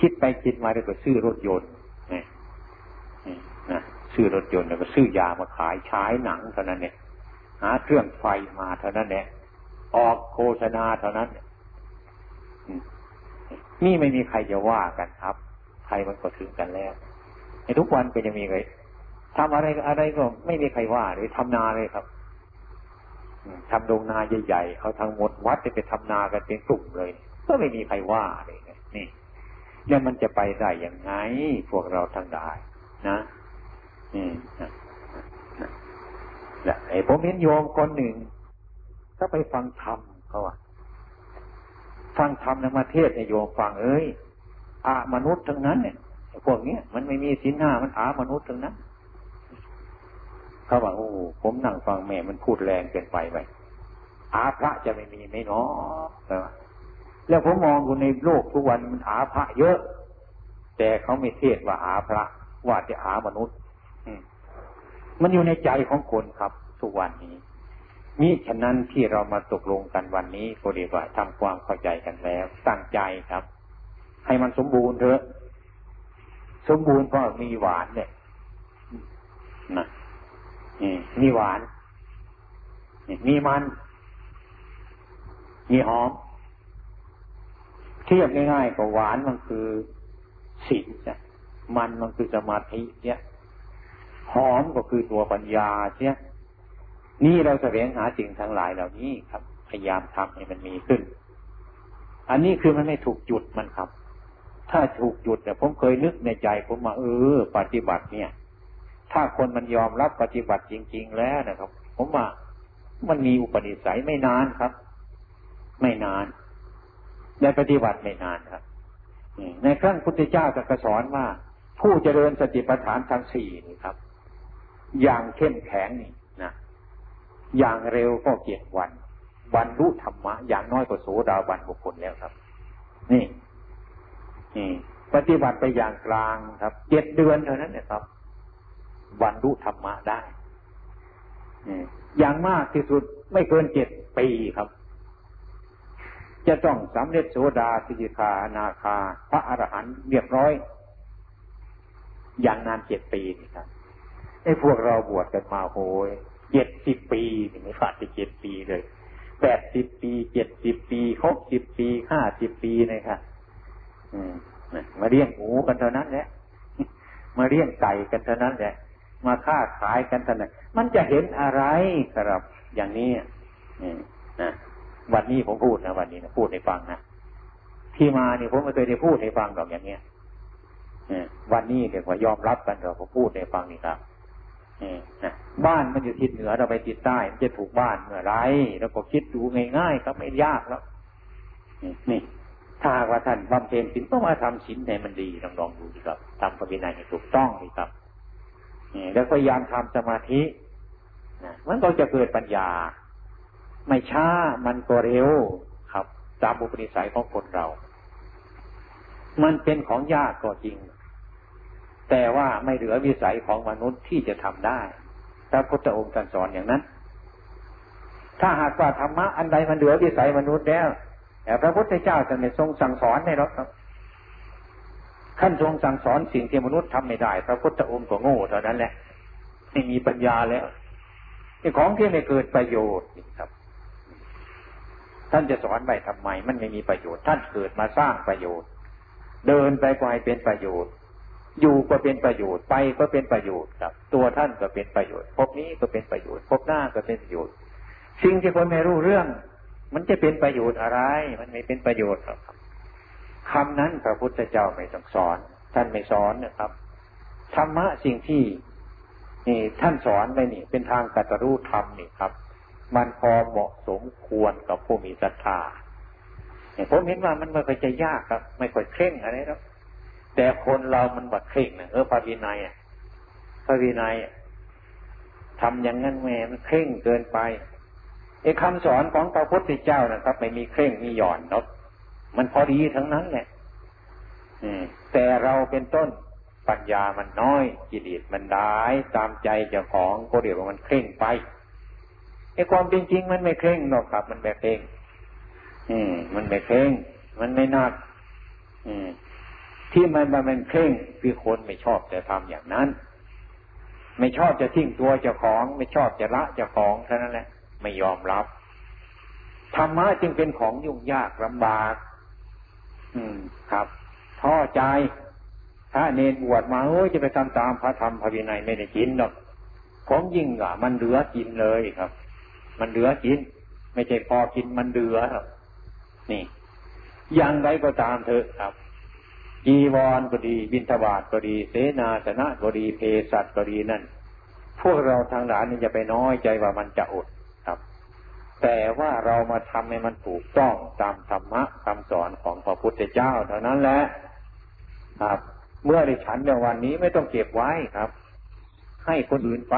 คิดไปคิดมาเลยก็ซื้อรถยนต์นี่นะซื้อรถยนต์แล้วก็ซื้อยามาขายฉายหนังเท่านั้นเนี่ยหาเครื่องไฟมาเท่านั้นเนี่ย ออกโฆษณาเท่านั้นนี่ไม่มีใครจะว่ากันครับ ใครมันก็ถึงกันแล้วในทุกวันเป็นยังมีใครทำอะไรอะไรก็ไม่มีใครว่าเลยทำนาเลยครับทำโรงนาใหญ่ๆเขาทั้งหมดวัดจะไปทำนากันเป็นกลุ่มเลย ก็ไม่มีใครว่าเลยนี่แล้วมันจะไปได้อยังไงพวกเราทั้งหลายนะอืมนะไอ้ผมเห็นโยมคนหนึ่ง ก็ไปฟังธรรมเขาว่าฟังธรรมในประเทศในโยมฟังเอ้ยอามนุษย์ทั้งนั้นเนี่ยพวกเนี้ยมันไม่มีสินห้ามันอามนุษย์ทั้งนั้นเขาบอกโอ้ผมนั่งฟังแม่มันพูดแรงเกินไปไปอาพระจะไม่มีไม่นาะแล้วผมมองดูในโลกทุกวันมันอาพระเยอะ แต่เขาไม่เทศว่าอาพระว่าจะอามนุษย์มันอยู่ในใจของคนครับทุกวันนี้ มิฉะนั้นที่เรามาตกลงกันวันนี้ก็เรียกว่าทำความเข้าใจกันแล้วตั้งใจครับ ให้มันสมบูรณ์เถอะ สมบูรณ์ก็มีหวานเนี่ยนะมีหวานมีมัน มีหอมเทียบง่ายๆกับหวานมันคือศีลจ้ะมันมันคือสมาธิเนี่ยหอมก็คือตัวปัญญาเนี่ย นี่เราแสวงหาสิ่งทั้งหลายเหล่านี้ครับ พยายามทำให้มันมีขึ้น อันนี้คือมันไม่ถูกจุดมันครับ ถ้าถูกจุดเนี่ยผมเคยนึกในใจผมมาเออ ปฏิบัติเนี่ย ถ้าคนมันยอมรับปฏิบัติจริง ๆ แล้วนะครับ ผมว่ามันมีอุปนิสัยไม่นานครับ ไม่นานได้ปฏิบัติไม่นานครับในครั้งพุทธเจ้าจะสอนว่า ผู้เจริญสติปัฏฐานทั้งสี่นี่ครับ อย่างเข้มแข็งนี่ อย่างเร็วก็เจ็ดวันบรรลุธรรมะ อย่างน้อยก็โสดาบันบุคคลแล้วครับ นี่นี่ปฏิบัติไปอย่างกลางครับเจ็ดเดือนเท่านั้นเนี่ยครับบรรลุธรรมะได้อย่างมากที่สุดไม่เกินเจ็ดปีครับ จะต้องสำเร็จโสดาสิกิคานาคา พระอรหันต์เรียบร้อย อย่างนานเจ็ดปีนี่ครับไอ้พวกเราบวชกันมาโหย เจ็ดสิบปีไม่ขาดไปเจ็ดปีเลยแปดสิบปีเจ็ดสิบปีหกสิบปีห้าสิบปีนะครับมาเลี้ยงหมูกันเท่านั้นแหละมาเลี้ยงไก่กันเท่านั้นแหละมาค้าขายกันเท่านั้นมันจะเห็นอะไรครับ อย่างนี้นะวันนี้ผมพูดนะวันนี้นะพูดให้ฟังนะที่มานี่ผมไม่เคยได้พูดให้ฟังหรอกอย่างเนี้ยวันนี้เดี๋ยวยอมรับกันเราผมพูดให้ฟังนี่ครับ บ้านมันอยู่ทิศเหนือเราไปทิศใต้มันจะถูกบ้านเมื่อไรเราก็คิดดูง่ายๆครับไม่ยากแล้วนี่ถ้าว่าท่านบำเพ็ญศีลต้องมาทำศีลในมันดีลองลองดูครับทำปฏิบัติให้ถูกต้องนี่ครับนี่แล้วพยายามทำสมาธิมันก็จะเกิดปัญญา ไม่ช้ามันก็เร็วครับ ตามบุปนิสัยของคนเรา มันเป็นของยากก็จริง แต่ว่าไม่เหลือวิสัยของมนุษย์ที่จะทำได้พระพุทธองค์ท่านสอนอย่างนั้น ถ้าหากว่าธรรมะอันใดมันเหลือวิสัยมนุษย์แล้วแต่พระพุทธเจ้าจะไม่ทรงสั่งสอนในรถครับขั้นทรงสั่งสอนสิ่งที่มนุษย์ทำไม่ได้ พระพุทธองค์ก็โง่เท่านั้นแหละไม่มีปัญญาแล้วของที่ไม่เกิดประโยชน์ครับ ท่านจะสอนไปทำไม มันไม่มีประโยชน์ ท่านเกิดมาสร้างประโยชน์ เดินไปก็ให้เป็นประโยชน์ อยู่ก็เป็นประโยชน์ไปก็เป็นประโยชน์ครับ ตัวท่านก็เป็นประโยชน์พบนี้ก็เป็นประโยชน์พบหน้าก็เป็นประโยชน์ สิ่งที่คนไม่รู้เรื่อง มันจะเป็นประโยชน์อะไร มันไม่เป็นประโยชน์ครับคำนั้นพระพุทธเจ้าไม่ต้องสอน ท่านไม่สอนนะครับธรรมะสิ่งที่นี่ท่านสอนไปนี่ เป็นทางกัตรู้ธรรมนี่ครับ มันพอเหมาะสมควรกับผู้มีศรัทธาผมเห็นว่ามันไม่ค่อยจะยากครับ ไม่ค่อยเคร่งอะไรครับ แต่คนเรามันบัดเคร่งนะเออพระวินัยพระวินัยทำอย่างนั้นแม่มันเคร่งเกินไปไอ้คำสอนของพระพุทธเจ้านะครับ ไม่มีเคร่งมีหย่อนเนาะมันพอดีทั้งนั้นแหละแต่เราเป็นต้นปัญญามันน้อยกิเลสมันได้ตามใจเจ้าของก็เดี๋ยวมันเคร่งไปไอ้ความเป็นจริงมันไม่เคร่งหรอกครับ มันแบบเคร่งอืมมันไม่เคร่ง มันไม่นักอืม ที่มันมันเคร่งคือคนไม่ชอบจะทำอย่างนั้น ไม่ชอบจะทิ้งตัวเจ้าของ ไม่ชอบจะละเจ้าของเท่านั้นแหละไม่ยอมรับธรรมะจึงเป็นของยุ่งยากลำบาก อืมครับท้อใจถ้าเนรบวชมาเอ้ยจะไปทำตามพระธรรมพระวินัยไม่ได้กินหรอกของยิ่งอะ มันเหลือกินเลยครับ มันเหลือกิน ไม่ใช่พอกินมันเหลือครับ นี่ อย่างไรก็ตามเถอะครับ จีวรก็ดีบินทบาทก็ดี เสนาสนะก็ดีเพสัตก็ดีนั่น พวกเราทางหลานนี่จะไปน้อยใจว่ามันจะอดครับ แต่ว่าเรามาทำให้มันถูกต้องตามธรรมะคำสอนของพระพุทธเจ้าเท่านั้นแหละครับ เมื่อได้ฉันในวันนี้ไม่ต้องเก็บไว้ครับ ให้คนอื่นไป